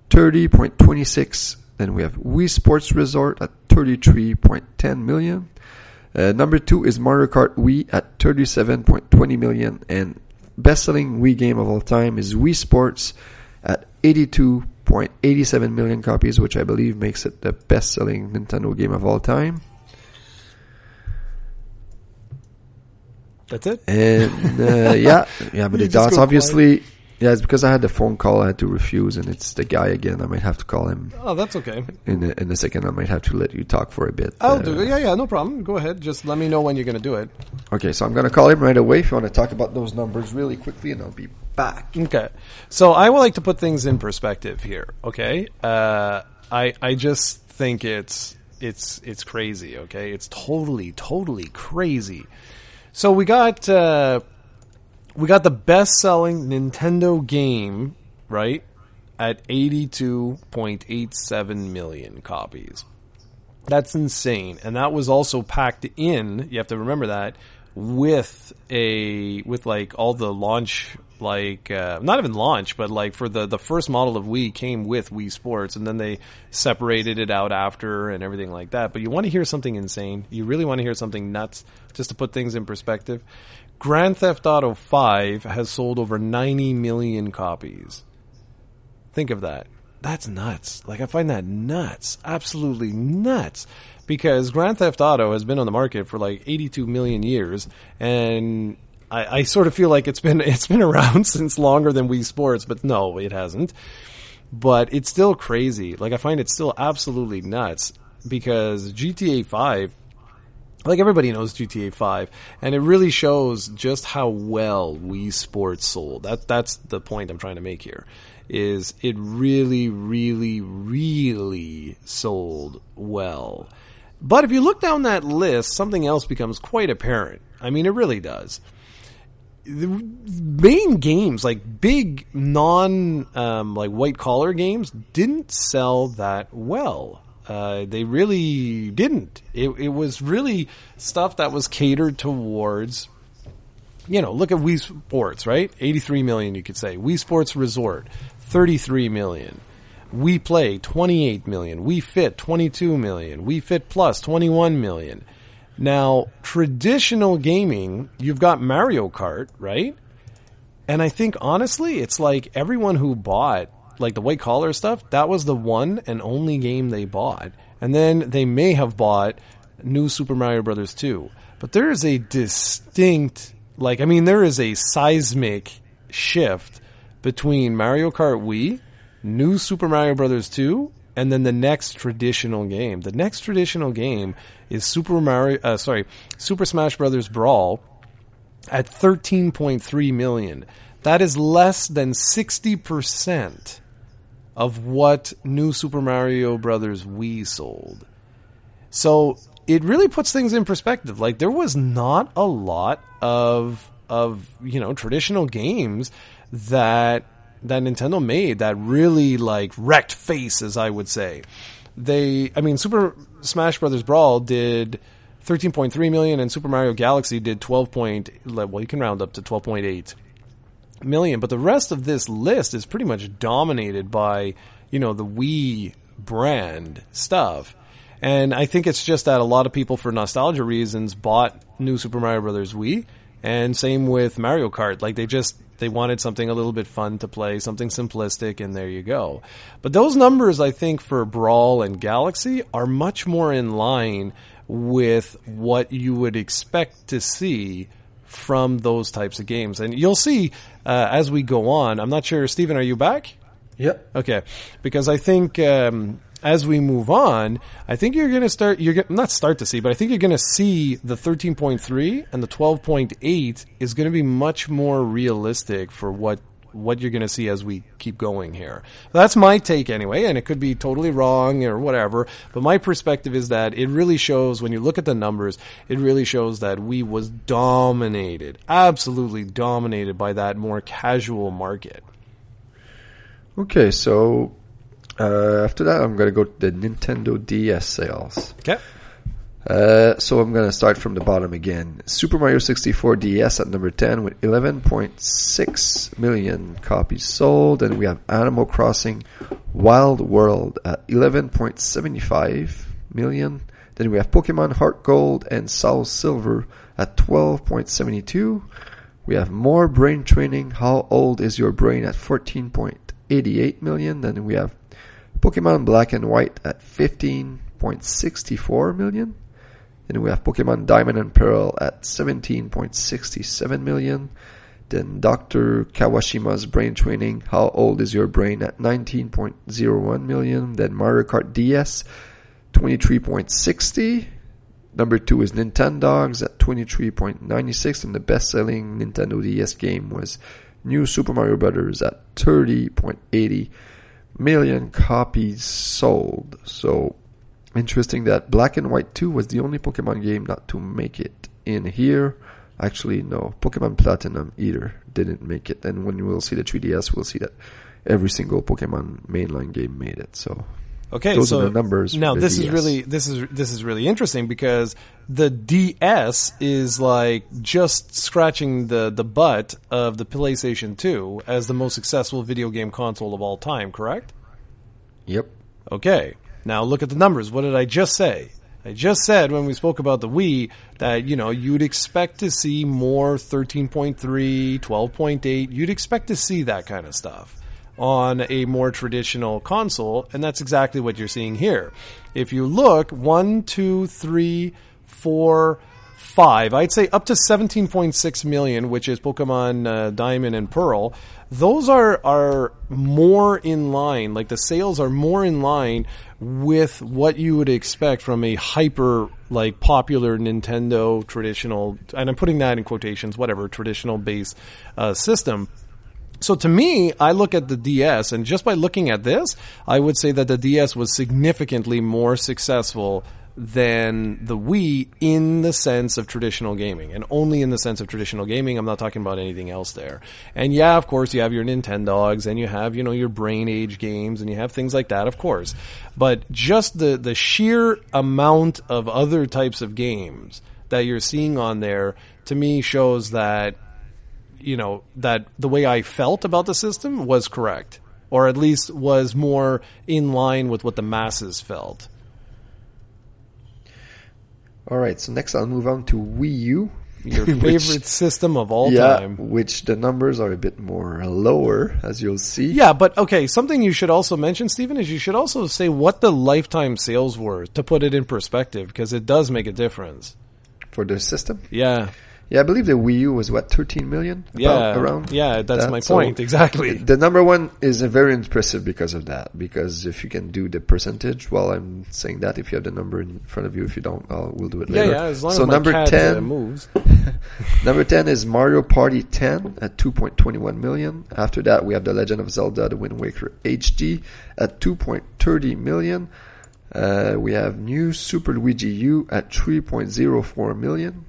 30.26. Then we have Wii Sports Resort at 33.10 million. Uh, number two is Mario Kart Wii at 37.20 million, and best-selling Wii game of all time is Wii Sports at 82.87 million copies, which I believe makes it the best-selling Nintendo game of all time. That's it. And uh, yeah, yeah, but it, go obviously yeah. It's because I had the phone call I had to refuse, and it's the guy again. I might have to call him Oh, that's okay. in a, in a second. I might have to let you talk for a bit. I'll Uh, do it. Yeah, yeah, no problem. Go ahead. Just let me know when you're going to do it. Okay, so I'm gonna call him right away. If you want to talk about those numbers really quickly, and I'll be back. Okay. So I would like to put things in perspective here. Okay. Uh, I I just think it's it's it's crazy. Okay. It's totally totally crazy. So we got uh, we got the best selling Nintendo game right at eighty two point eight seven million copies. That's insane, and that was also packed in. You have to remember that with a with like all the launch, like uh, not even launch, but like for the the first model of Wii came with Wii Sports, and then they separated it out after and everything like that. But you want to hear something insane? You really want to hear something nuts? Just to put things in perspective, Grand Theft Auto Five has sold over ninety million copies. Think of that. That's nuts. Like I find that nuts. Absolutely nuts. Because Grand Theft Auto has been on the market for like 82 million years and I, I sort of feel like it's been it's been around since longer than Wii Sports, but no, it hasn't. But it's still crazy. Like I find it still absolutely nuts because GTA 5 like everybody knows GTA 5 and it really shows just how well Wii Sports sold. That that's the point I'm trying to make here is it really really really sold well. But if you look down that list, something else becomes quite apparent. I mean, it really does. the main games, like big non um, like white collar games, didn't sell that well. Uh, they really didn't. It, it was really stuff that was catered towards. You know, look at Wii Sports, right? Eighty-three million, you could say. Wii Sports Resort, thirty-three million. Wii Play, twenty-eight million. Wii Fit, twenty-two million. Wii Fit Plus, twenty-one million. Now, traditional gaming, you've got Mario Kart, right? And I think honestly, it's like everyone who bought like the white collar stuff, that was the one and only game they bought. And then they may have bought new Super Mario Brothers 2. But there is a distinct like I mean there is a seismic shift between Mario Kart Wii, new Super Mario Brothers 2, and then the next traditional game. The next traditional game is Super Mario uh, sorry, Super Smash Brothers Brawl at 13.3 million. That is less than 60% of what new Super Mario Brothers Wii sold. So it really puts things in perspective. Like there was not a lot of of you know traditional games that that Nintendo made that really like wrecked face, as I would say. They, I mean, Super Smash Brothers Brawl did 13.3 million, and Super Mario Galaxy did 12. Point, well, you can round up to 12.8 million, but the rest of this list is pretty much dominated by, you know, the Wii brand stuff. And I think it's just that a lot of people, for nostalgia reasons, bought new Super Mario Brothers Wii, and same with Mario Kart. Like they just they wanted something a little bit fun to play, something simplistic, and there you go. But those numbers, I think, for Brawl and Galaxy are much more in line with what you would expect to see from those types of games. And you'll see uh, as we go on. I'm not sure, Stephen, are you back? Yep. Okay, because I think um, as we move on, I think you're going to start. You're gonna, not start to see, but I think you're going to see the 13.3 and the 12.8 is going to be much more realistic for what what you're going to see as we keep going here. That's my take anyway, and it could be totally wrong or whatever. But my perspective is that it really shows when you look at the numbers, it really shows that Wii was dominated, absolutely dominated by that more casual market. Okay, so uh, after that, I'm going to go to the Nintendo DS sales. Okay. Uh, so I'm going to start from the bottom again. Super Mario 64 DS at number 10 with 11.6 million copies sold. And we have Animal Crossing Wild World at 11.75 million. Then we have Pokemon Heart Gold and Soul Silver at 12.72. We have more brain training. How old is your brain at 14.88 million? Then we have Pokemon Black and White at 15.64 million. Then we have Pokemon Diamond and Pearl at 17.67 million. Then Dr. Kawashima's Brain Training, How Old is Your Brain at 19.01 million. Then Mario Kart DS, 23.60. Number two is Nintendogs at 23.96 and the best selling Nintendo DS game was New Super Mario Bros. at 30.80 million copies sold. So interesting that Black and White 2 was the only Pokemon game not to make it in here. Actually, no. Pokemon Platinum either didn't make it. And when we'll see the 3DS, we'll see that every single Pokemon mainline game made it. So Okay, those so are the numbers. Now this is really this is this is really interesting because the DS is like just scratching the the butt of the PlayStation 2 as the most successful video game console of all time, correct? Yep. Okay. Now look at the numbers. What did I just say? I just said when we spoke about the Wii that, you know, you'd expect to see more 13.3, 12.8. You'd expect to see that kind of stuff on a more traditional console, and that's exactly what you're seeing here. If you look, one, two, three, four, five, I'd say up to 17.6 million, which is Pokemon uh, Diamond and Pearl. Those are are more in line, like the sales are more in line with what you would expect from a hyper like popular Nintendo traditional, and I'm putting that in quotations, whatever traditional base uh, system. So to me, I look at the DS, and just by looking at this, I would say that the DS was significantly more successful than the Wii in the sense of traditional gaming, and only in the sense of traditional gaming. I'm not talking about anything else there. And yeah, of course, you have your Nintendogs, and you have you know your Brain Age games, and you have things like that, of course. But just the the sheer amount of other types of games that you're seeing on there, to me, shows that you know that the way I felt about the system was correct, or at least was more in line with what the masses felt. All right, so next I'll move on to Wii U. Your which- favorite system of all yeah, time. which the numbers are a bit more lower, as you'll see. Yeah, but okay, something you should also mention, Stephen, is you should also say what the lifetime sales were to put it in perspective, because it does make a difference. For the system. Yeah. Yeah, I believe the Wii U was what, 13 million? About, Yeah. Around? Yeah, that's that? my So point. Exactly. The number one is very impressive because of that. Because if you can do the percentage, well, I'm saying that if you have the number in front of you, if you don't, I'll, we'll do it Yeah, later. yeah, as long so as number cat 10, uh, moves. Number 10 is Mario Party 10 at 2.21 million. After that, we have The Legend of Zelda The Wind Waker HD at 2.30 million. Uh, we have New Super Luigi U at 3.04 million.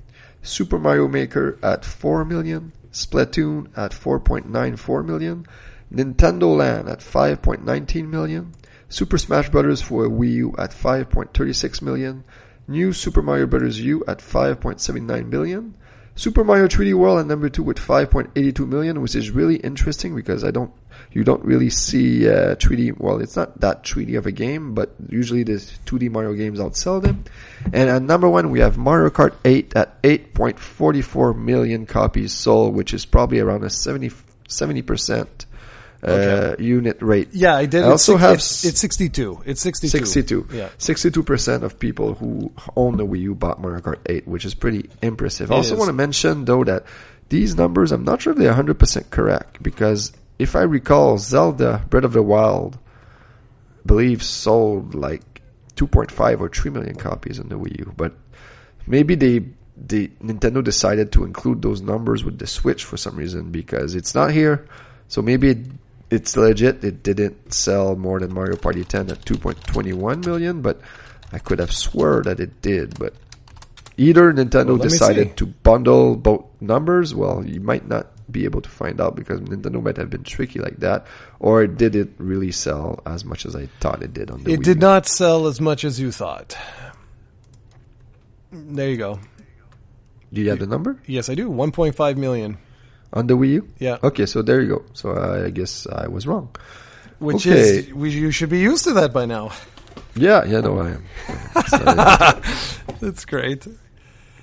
Super Mario Maker at 4 million. Splatoon at 4.94 million. Nintendo Land at 5.19 million. Super Smash Bros. for Wii U at 5.36 million. New Super Mario Bros. U at 5.79 billion. Super Mario 3D World at number two with 5.82 million, which is really interesting because I don't, you don't really see uh, 3D. Well, it's not that 3D of a game, but usually the 2D Mario games outsell them. And at number one, we have Mario Kart 8 at 8.44 million copies sold, which is probably around a 70 percent Okay. Uh, unit rate. Yeah, I did. I It's also six- have It's, it's 62. It's 62. 62. Yeah. 62% of people who own the Wii U bought Mario Kart 8, which is pretty impressive. I also is. want to mention, though, that these numbers, I'm not sure if they're 100% correct, because if I recall, Zelda Breath of the Wild, I believe, sold like 2.5 or 3 million copies on the Wii U, but maybe they, they, Nintendo decided to include those numbers with the Switch for some reason, because it's not here, so maybe it, it's legit. It didn't sell more than Mario Party 10 at 2.21 million, but I could have swore that it did. But either Nintendo Well, let me see. decided to bundle both numbers. Well, you might not be able to find out because Nintendo might have been tricky like that, or did it really sell as much as I thought it did on the It Wii did U? not sell as much as you thought. There you go. Do you have the number Yes, I do. 1.5 million. On the Wii U? Yeah. Okay, so there you go. So I guess I was wrong. Which Okay. is, we, you should be used to that by now. Yeah, yeah, no, I am. So, That's great.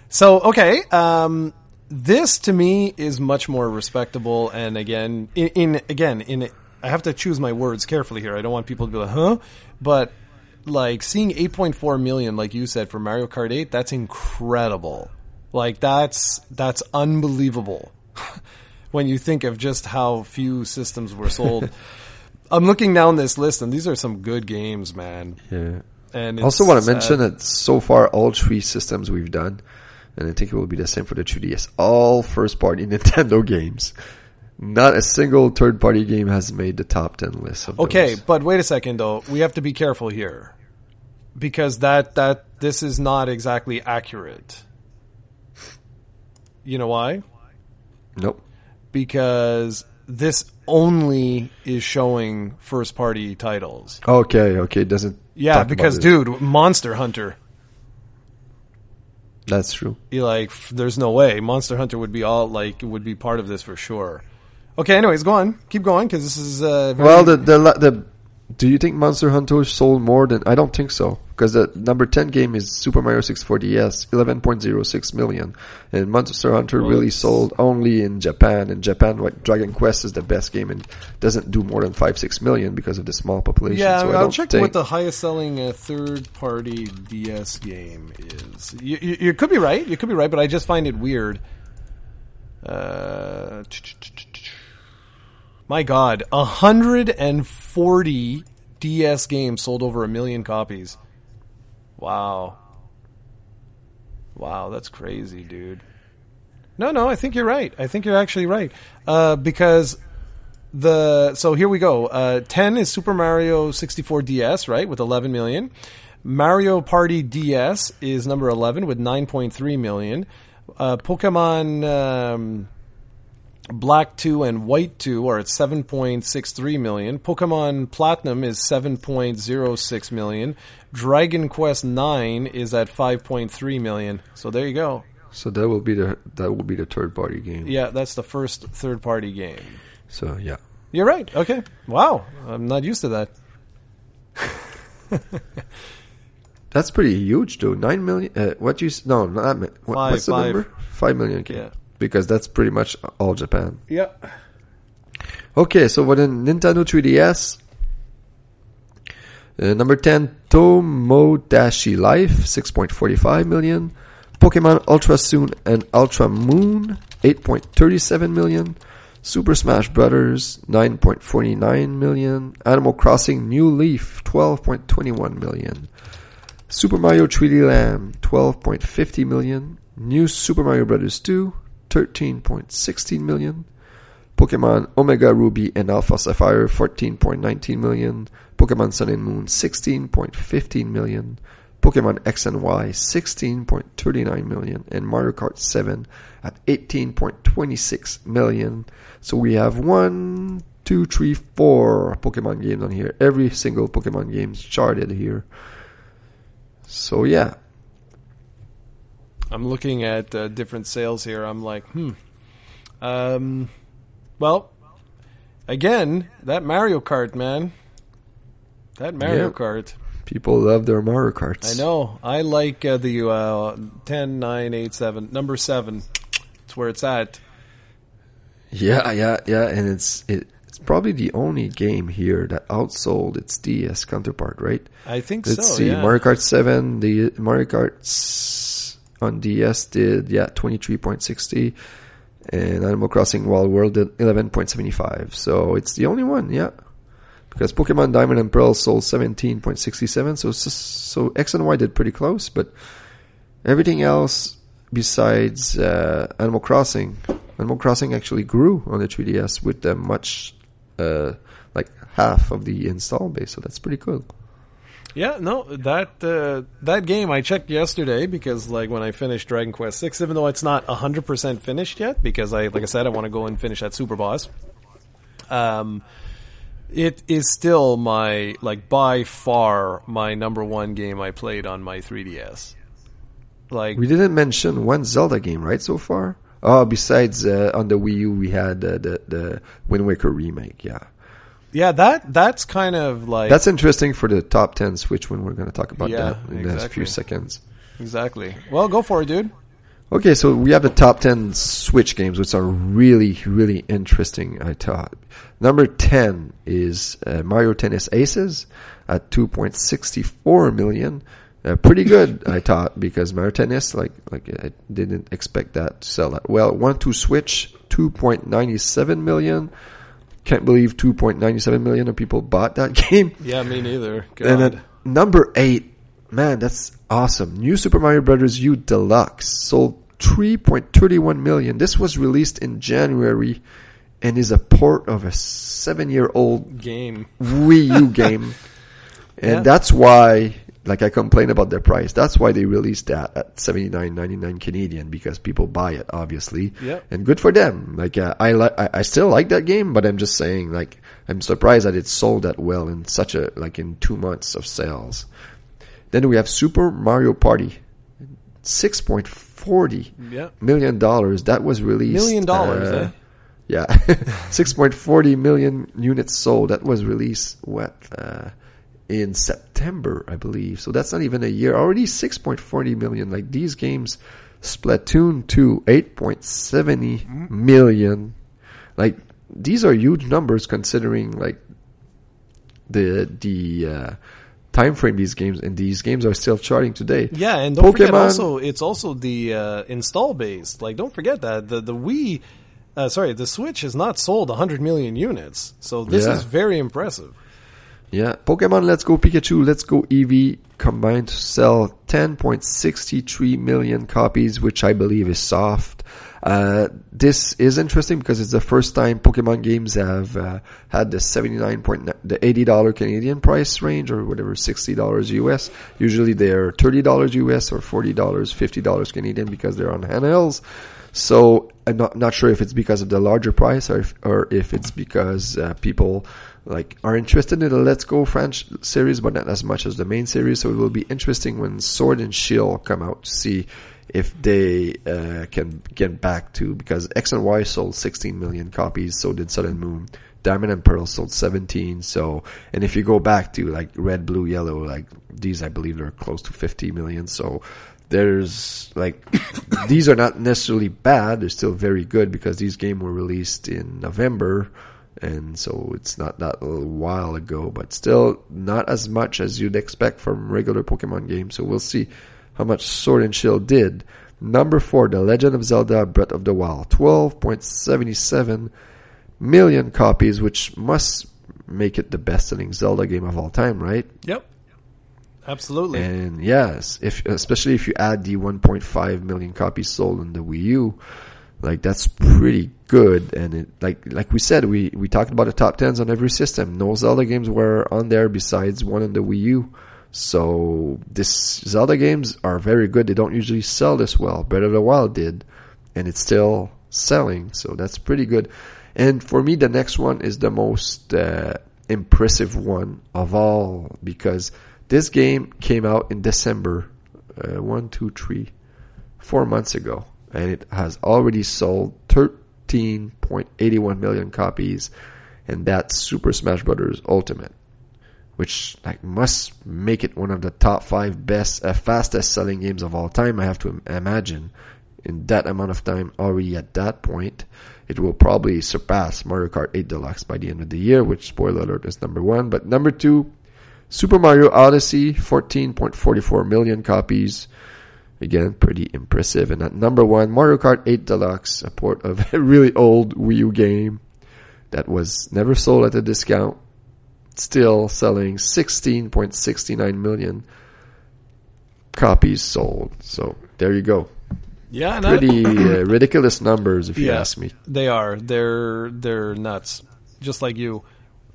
So, okay, um, this to me is much more respectable. And again, in, in again, in I have to choose my words carefully here. I don't want people to be like, huh? But like seeing 8.4 million, like you said, for Mario Kart 8, that's incredible. Like that's that's unbelievable. when you think of just how few systems were sold. I'm looking down this list, and these are some good games, man. yeah. And I also want to sad. mention that so far all three systems we've done, and I think it will be the same for the 3DS, all first party Nintendo games. Not a single third party game has made the top 10 list of Okay, those. but wait a second though. We have to be careful here. Because that that this is not exactly accurate. You know why? Nope. Because this only is showing first party titles. Okay, okay, it doesn't. Yeah, because dude, Monster Hunter. That's true. You like there's no way Monster Hunter would be all like would be part of this for sure. Okay, anyways, go on. Keep going cuz this is uh very, Well, the, the, the, do you think Monster Hunter sold more than, I don't think so. Because the number 10 game is Super Mario 64 DS, 11.06 million. And Monster Hunter Well, really sold only in Japan. In Japan, what Dragon Quest is the best game and doesn't do more than 5, 6 million because of the small population. Yeah, so I I'll don't check think, what the highest selling uh, third party DS game is. You, you, you could be right. You could be right, but I just find it weird. Uh, my God, hundred and forty DS games sold over a million copies. Wow. Wow, that's crazy, dude. No, no, I think you're right. I think you're actually right. Uh, because the so here we go. Uh, Ten is Super Mario 64 DS, right, with 11 million. Mario Party DS is number 11 with 9.3 million. Uh, Pokemon um, Black 2 and White 2 are at 7.63 million. Pokemon Platinum is 7.06 million. Dragon Quest 9 is at 5.3 million. So there you go. So that will be the that will be the third party game. Yeah, that's the first third party game. So yeah. You're right. Okay. Wow. I'm not used to that. That's pretty huge, though. Nine million. Uh, what you? No, not what, Five, what's the five. number? Five million. Okay. Yeah. Because that's pretty much all Japan. Yeah. Okay, so what a Nintendo 3DS, uh, number 10, Tomodachi Life, 6.45 million. Pokemon Ultra Sun and Ultra Moon, 8.37 million. Super Smash Brothers, 9.49 million. Animal Crossing New Leaf, 12.21 million. Super Mario 3D Land, 12.50 million. New Super Mario Brothers 2, 13.16 million. Pokemon Omega Ruby and Alpha Sapphire 14.19 million, Pokemon Sun and Moon 16.15 million, Pokemon X and Y 16.39 million, and Mario Kart 7 at 18.26 million. So we have one, two, three, four Pokemon games on here. Every single Pokemon game is charted here. So yeah, I'm looking at uh, different sales here. I'm like, hmm. Um, well, again, that Mario Kart, man. That Mario Yeah. Kart. people love their Mario Karts. I know. I like uh, the uh, 10, 9, 8, 7. Number 7. It's where it's at. Yeah, yeah, yeah, and it's it, it's probably the only game here that outsold its DS counterpart, right? I think Let's so, see, yeah. Mario Kart Seven, the Mario Kart on DS did yeah twenty three point sixty, and Animal Crossing Wild World did eleven point seventy five. So it's the only one, yeah. Because Pokemon Diamond and Pearl sold seventeen point sixty seven, so so X and Y did pretty close, but everything else besides uh, Animal Crossing, Animal Crossing actually grew on the 3DS with a much uh, like half of the install base, so that's pretty cool. Yeah, no, that uh, that game I checked yesterday because like when I finished Dragon Quest Six, even though it's not hundred percent finished yet, because I like I said I want to go and finish that super boss. Um, it is still my like by far my number one game I played on my 3DS. Like We didn't mention one Zelda game, right, so far? Oh, besides uh, on the Wii U, we had uh, the the Wind Waker remake. Yeah, yeah, that that's kind of like that's interesting for the top ten Switch when we're going to talk about Yeah, that in the next few seconds. exactly. Well, go for it, dude. Okay, so we have the top 10 Switch games, which are really, really interesting, I thought. Number 10 is uh, Mario Tennis Aces at 2.64 million. Uh, pretty good, I thought, because Mario Tennis, like, like I didn't expect that to sell that well. 1-2-Switch, 2.97 million. Can't believe 2.97 million of people bought that game. Yeah, me neither. God. And then number eight, man, that's awesome. New Super Mario Brothers U Deluxe sold 3.31 million. This was released in January and is a port of a seven-year-old game. Wii U game. And Yeah. that's why, like I complain about their price, that's why they released that at 79.99 Canadian because people buy it, obviously. Yep. And good for them. Like, uh, I like, I, I still like that game, but I'm just saying, like, I'm surprised that it sold that well in such a, like in two months of sales. Then we have Super Mario Party. 6.40 Yeah. million dollars. That was released. Million dollars, uh, eh? Yeah, six point forty million units sold. That was released what uh, in September, I believe. So that's not even a year. Already six point forty million. Like these games, Splatoon two eight point seventy million. Like these are huge numbers considering like the the uh, time frame these games and these games are still charting today. Yeah, and don't forget Pokemon- also it's also the uh, install base. Like, don't forget that the the Wii, uh, sorry, the Switch has not sold 100 million units. So this Yeah. is very impressive. Yeah, Pokemon Let's Go Pikachu, Let's Go Eevee combined to sell 10.63 million copies, which I believe is soft. Uh, this is interesting because it's the first time Pokemon games have uh, had the seventy nine point the eighty dollar Canadian price range or whatever sixty dollars US. Usually they're thirty dollars US or forty dollars, fifty dollars Canadian because they're on handhelds. So I'm not not sure if it's because of the larger price or if, or if it's because uh, people like are interested in the Let's Go French series, but not as much as the main series. So it will be interesting when Sword and Shield come out to see if they uh, can get back to because X and Y sold 16 million copies, so did Sun and Moon. Diamond and Pearl sold 17. So, and if you go back to like Red, Blue, Yellow, like these, I believe are close to 50 million. So there's like these are not necessarily bad. They're still very good because these games were released in November. And so it's not that little while ago, but still not as much as you'd expect from regular Pokemon games. So we'll see how much Sword and Shield did. Number four, The Legend of Zelda Breath of the Wild. 12.77 million copies, which must make it the best selling Zelda game of all time, right? Yep. Absolutely. And yes, if especially if you add the 1.5 million copies sold on the Wii U, like that's pretty good. And it, like like we said, we we talked about the top tens on every system. No Zelda games were on there besides one on the Wii U. So this Zelda games are very good. They don't usually sell this well. Breath of the Wild did, and it's still selling. So that's pretty good. And for me, the next one is the most uh, impressive one of all because this game came out in December, uh, one, two, three, four months ago, and it has already sold 13.81 million copies, and that's Super Smash Bros. Ultimate which like must make it one of the top five best, uh, fastest selling games of all time. I have to imagine in that amount of time already at that point, it will probably surpass Mario Kart 8 Deluxe by the end of the year, which spoiler alert is number one. But number two, Super Mario Odyssey, 14.44 million copies. Again, pretty impressive. And at number one, Mario Kart 8 Deluxe, a port of a really old Wii U game that was never sold at a discount still selling 16.69 million copies sold. So there you go. Yeah, pretty uh, ridiculous numbers if you ask me. They are. They're they're nuts. Just like you,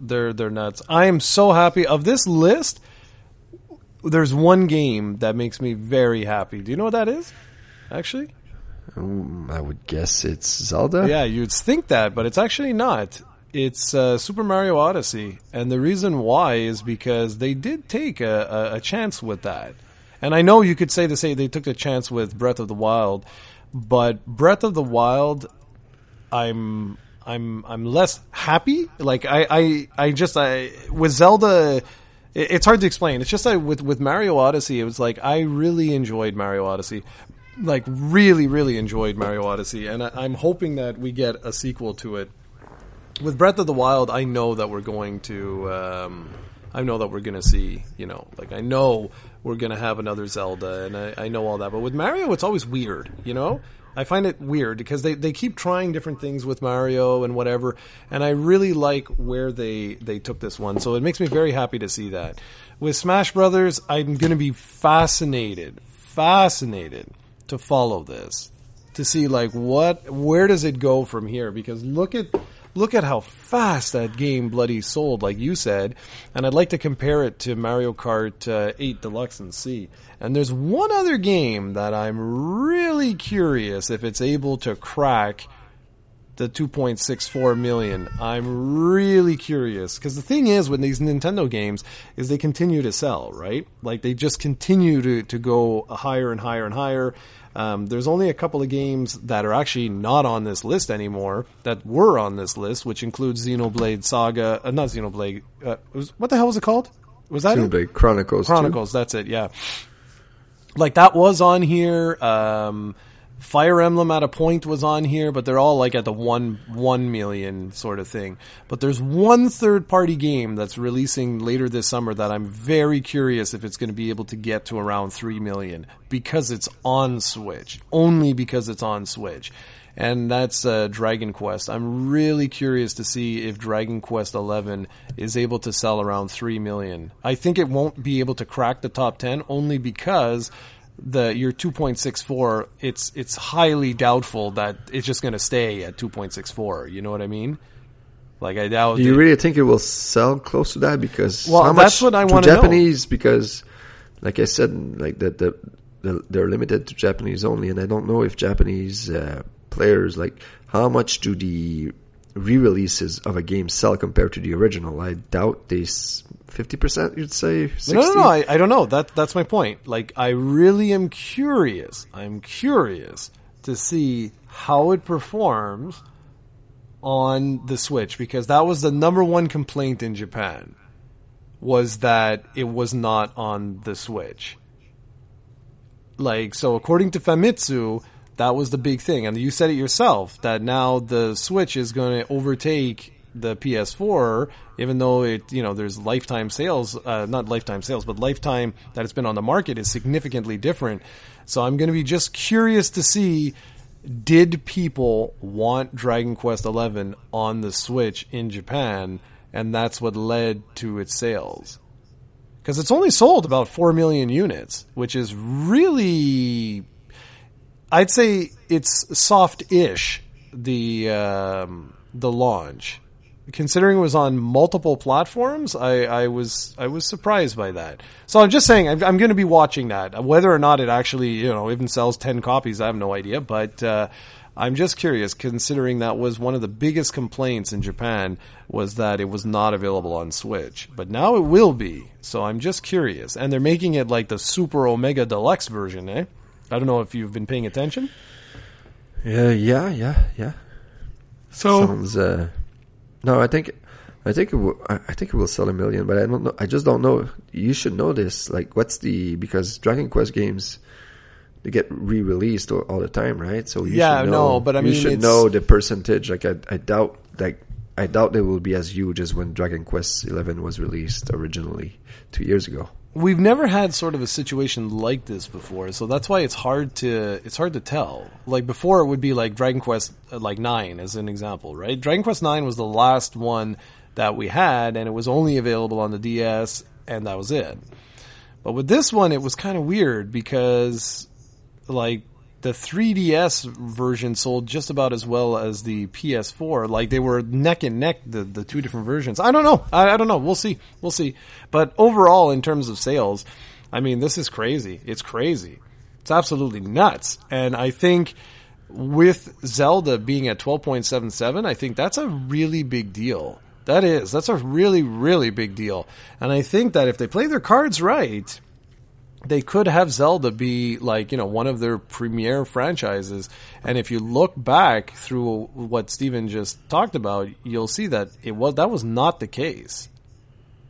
they're they're nuts. I am so happy of this list. There's one game that makes me very happy. Do you know what that is? Actually, um, I would guess it's Zelda. Yeah, you'd think that, but it's actually not it's uh, Super Mario Odyssey, and the reason why is because they did take a, a, a, chance with that. And I know you could say to say they took a chance with Breath of the Wild, but Breath of the Wild, I'm I'm I'm less happy. Like I I, I just I with Zelda. It's hard to explain. It's just like with with Mario Odyssey, it was like I really enjoyed Mario Odyssey like really really enjoyed Mario Odyssey, and I, am hoping that we get a sequel to it with Breath of the Wild, I know that we're going to. Um, I know that we're going to see, you know, like I know we're going to have another Zelda, and I, I know all that. But with Mario, it's always weird, you know. I find it weird because they, they keep trying different things with Mario and whatever, and I really like where they they took this one. So it makes me very happy to see that. With Smash Brothers, I'm going to be fascinated, fascinated to follow this, to see like what where does it go from here? Because look at look at how fast that game bloody sold, like you said. And I'd like to compare it to Mario Kart uh, 8 Deluxe and see. And there's one other game that I'm really curious if it's able to crack the 2.64 million. I'm really curious because the thing is with these Nintendo games is they continue to sell, right? Like they just continue to, to go higher and higher and higher. Um, there's only a couple of games that are actually not on this list anymore that were on this list, which includes Xenoblade Saga, uh, not Xenoblade. Uh, was, what the hell was it called? Was that Xenoblade it? Chronicles? Chronicles. That's it. Yeah. Like that was on here. Um, Fire Emblem at a point was on here, but they're all like at the one one million sort of thing. But there's one third party game that's releasing later this summer that I'm very curious if it's going to be able to get to around three million because it's on Switch. Only because it's on Switch. And that's uh, Dragon Quest. I'm really curious to see if Dragon Quest 11 is able to sell around 3 million. I think it won't be able to crack the top 10 only because the your 2.64, it's it's highly doubtful that it's just going to stay at 2.64. You know what I mean? Like I doubt. Do you it- really think it will sell close to that? Because Well, how that's much what I wanna know. Japanese because, like I said, like the, the, the they're limited to Japanese only, and I don't know if Japanese uh, players like how much do the re-releases of a game sell compared to the original. I doubt they fifty percent. You'd say 60? No, no, no. I, I don't know. That that's my point. Like, I really am curious. I'm curious to see how it performs on the Switch because that was the number one complaint in Japan was that it was not on the Switch. Like, so according to Famitsu, that was the big thing. And you said it yourself that now the Switch is going to overtake the PS4, even though it, you know, there's lifetime sales, uh, not lifetime sales, but lifetime that it's been on the market is significantly different. So I'm going to be just curious to see did people want Dragon Quest XI on the Switch in Japan, and that's what led to its sales. Because it's only sold about 4 million units, which is really, I'd say it's soft-ish, the, um, the launch. Considering it was on multiple platforms, I, I was I was surprised by that. So I'm just saying I'm, I'm going to be watching that. Whether or not it actually you know even sells ten copies, I have no idea. But uh, I'm just curious, considering that was one of the biggest complaints in Japan was that it was not available on Switch, but now it will be. So I'm just curious, and they're making it like the Super Omega Deluxe version, eh? I don't know if you've been paying attention. Yeah, yeah, yeah, yeah. So Sounds. Uh, no, I think. I think it will. I I think it will sell a million, but I don't know. I just don't know. You should know this. Like, what's the because Dragon Quest games they get re-released all, all the time, right? So you Yeah, should know, no, but I mean, you should it's- know the percentage. Like, I, I doubt. Like, I doubt they will be as huge as when Dragon Quest XI was released originally two years ago. We've never had sort of a situation like this before, so that's why it's hard to it's hard to tell. Like before, it would be like Dragon Quest uh, like nine as an example, right? Dragon Quest nine was the last one that we had, and it was only available on the DS, and that was it. But with this one, it was kind of weird because like the 3DS version sold just about as well as the PS4. Like they were neck and neck, the, the two different versions. I don't know. I, I don't know. We'll see. We'll see. But overall, in terms of sales, I mean, this is crazy. It's crazy. It's absolutely nuts. And I think with Zelda being at 12.77, I think that's a really big deal. That is. That's a really, really big deal. And I think that if they play their cards right, they could have Zelda be like, you know, one of their premier franchises. And if you look back through what Steven just talked about, you'll see that it was, that was not the case.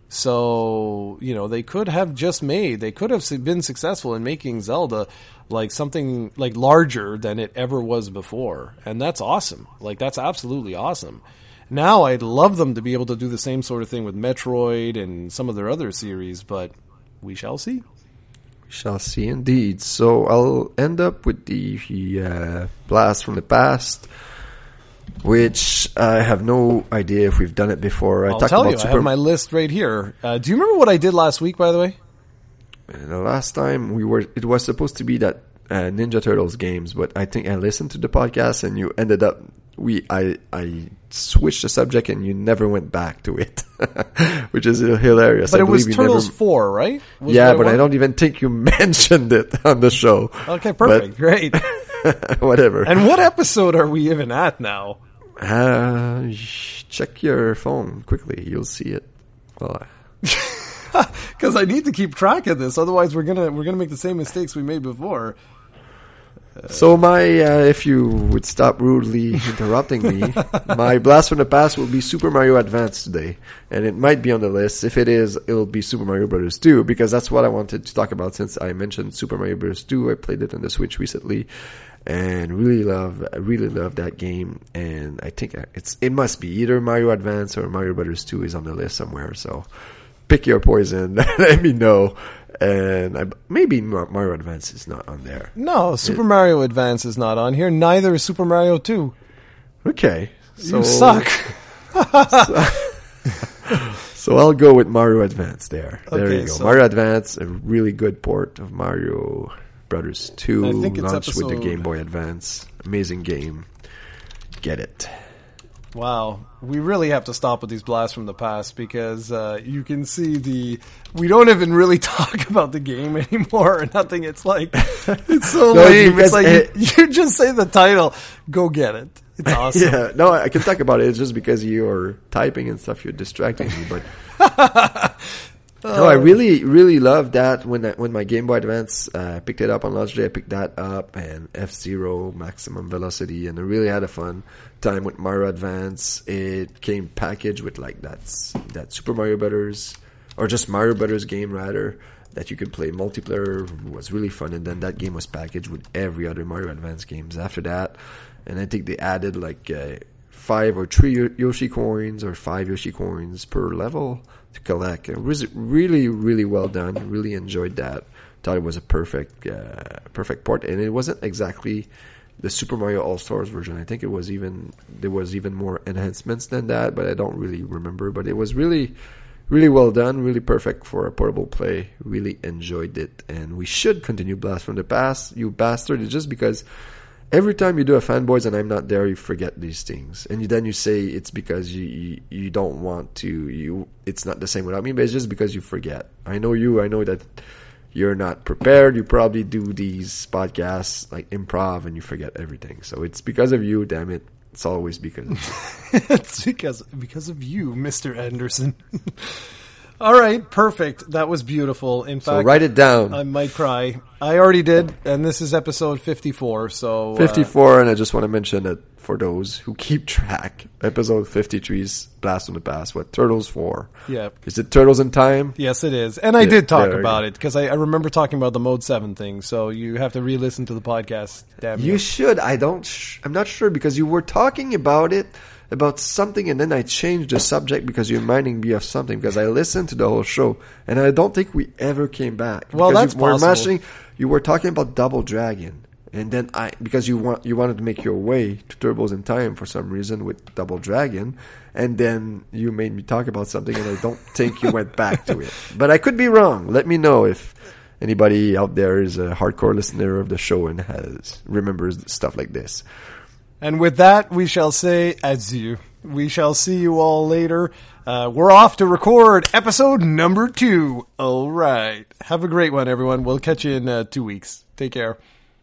So, you know, they could have just made, they could have been successful in making Zelda like something like larger than it ever was before. And that's awesome. Like, that's absolutely awesome. Now I'd love them to be able to do the same sort of thing with Metroid and some of their other series, but we shall see. Shall see indeed. So I'll end up with the uh, blast from the past, which I have no idea if we've done it before. I I'll talked tell about you, I have my list right here. Uh, do you remember what I did last week, by the way? the last time we were, it was supposed to be that uh, Ninja Turtles games, but I think I listened to the podcast and you ended up. We I I switched the subject and you never went back to it, which is hilarious. But I it was Turtles never- 4, right? Was yeah, but I don't even think you mentioned it on the show. Okay, perfect. Great. Whatever. and what episode are we even at now? Uh, check your phone quickly. You'll see it. Well, Because I need to keep track of this, otherwise we're gonna we're gonna make the same mistakes we made before. So my, uh, if you would stop rudely interrupting me, my blast from the past will be Super Mario Advance today, and it might be on the list. If it is, it'll be Super Mario Brothers 2 because that's what I wanted to talk about. Since I mentioned Super Mario Brothers 2, I played it on the Switch recently, and really love, I really love that game. And I think it's it must be either Mario Advance or Mario Brothers 2 is on the list somewhere. So pick your poison. Let me know. And I, maybe Mario Advance is not on there. No, Super Mario Advance is not on here. Neither is Super Mario 2. Okay. So, you suck. So I'll go with Mario Advance there. There you go. so- Mario Advance, a really good port of Mario Brothers 2 I think it's launched with the Game Boy Advance. Amazing game. Get it. Wow, we really have to stop with these blasts from the past because uh, you can see the. We don't even really talk about the game anymore or nothing. It's like it's so No, lame. It's like it- you, you just say the title, go get it. It's awesome. Yeah, no, I can talk about it. It's just because you're typing and stuff, you're distracting me. But no, I really, really loved that when I, when my Game Boy Advance uh, picked it up on launch day. I picked that up and F Zero Maximum Velocity, and I really had a fun time with Mario Advance. It came packaged with like that that Super Mario Brothers or just Mario Brothers game rather that you could play multiplayer was really fun and then that game was packaged with every other Mario Advance games after that and I think they added like uh, five or three Yoshi coins or five Yoshi coins per level to collect it was really really well done really enjoyed that thought it was a perfect uh, perfect port and it wasn't exactly the Super Mario All Stars version. I think it was even there was even more enhancements than that, but I don't really remember. But it was really, really well done, really perfect for a portable play. Really enjoyed it, and we should continue Blast from the Past. You bastard! Just because every time you do a fanboys and I'm not there, you forget these things, and you, then you say it's because you, you you don't want to. You it's not the same without me, but it's just because you forget. I know you. I know that you're not prepared. You probably do these podcasts like improv and you forget everything. So it's because of you, damn it. It's always because of you. it's because because of you, Mister Anderson. All right, perfect. That was beautiful. In fact, So write it down. I might cry. I already did, and this is episode fifty-four. So uh, 54, and I just want to mention that for those who keep track, episode 53 is Blast from the Past. What Turtles 4? Yeah. Is it Turtles in Time? Yes, it is, and I Yeah, did talk about it because I, I remember talking about the Mode Seven thing. So you have to re-listen to the podcast. Damn You you! should. I don't. Sh- I'm not sure because you were talking about it about something, and then I changed the subject because you're reminding me of something. Because I listened to the whole show, and I don't think we ever came back. Well, that's you were possible. mentioning- You were talking about Double Dragon, and then I because you want you wanted to make your way to Turtles in Time for some reason with Double Dragon, and then you made me talk about something, and I don't think you went back to it. But I could be wrong. Let me know if. Anybody out there is a hardcore listener of the show and has remembers stuff like this. And with that, we shall say adieu. We shall see you all later. Uh, we're off to record episode number two. All right. Have a great one, everyone. We'll catch you in uh, two weeks. Take care.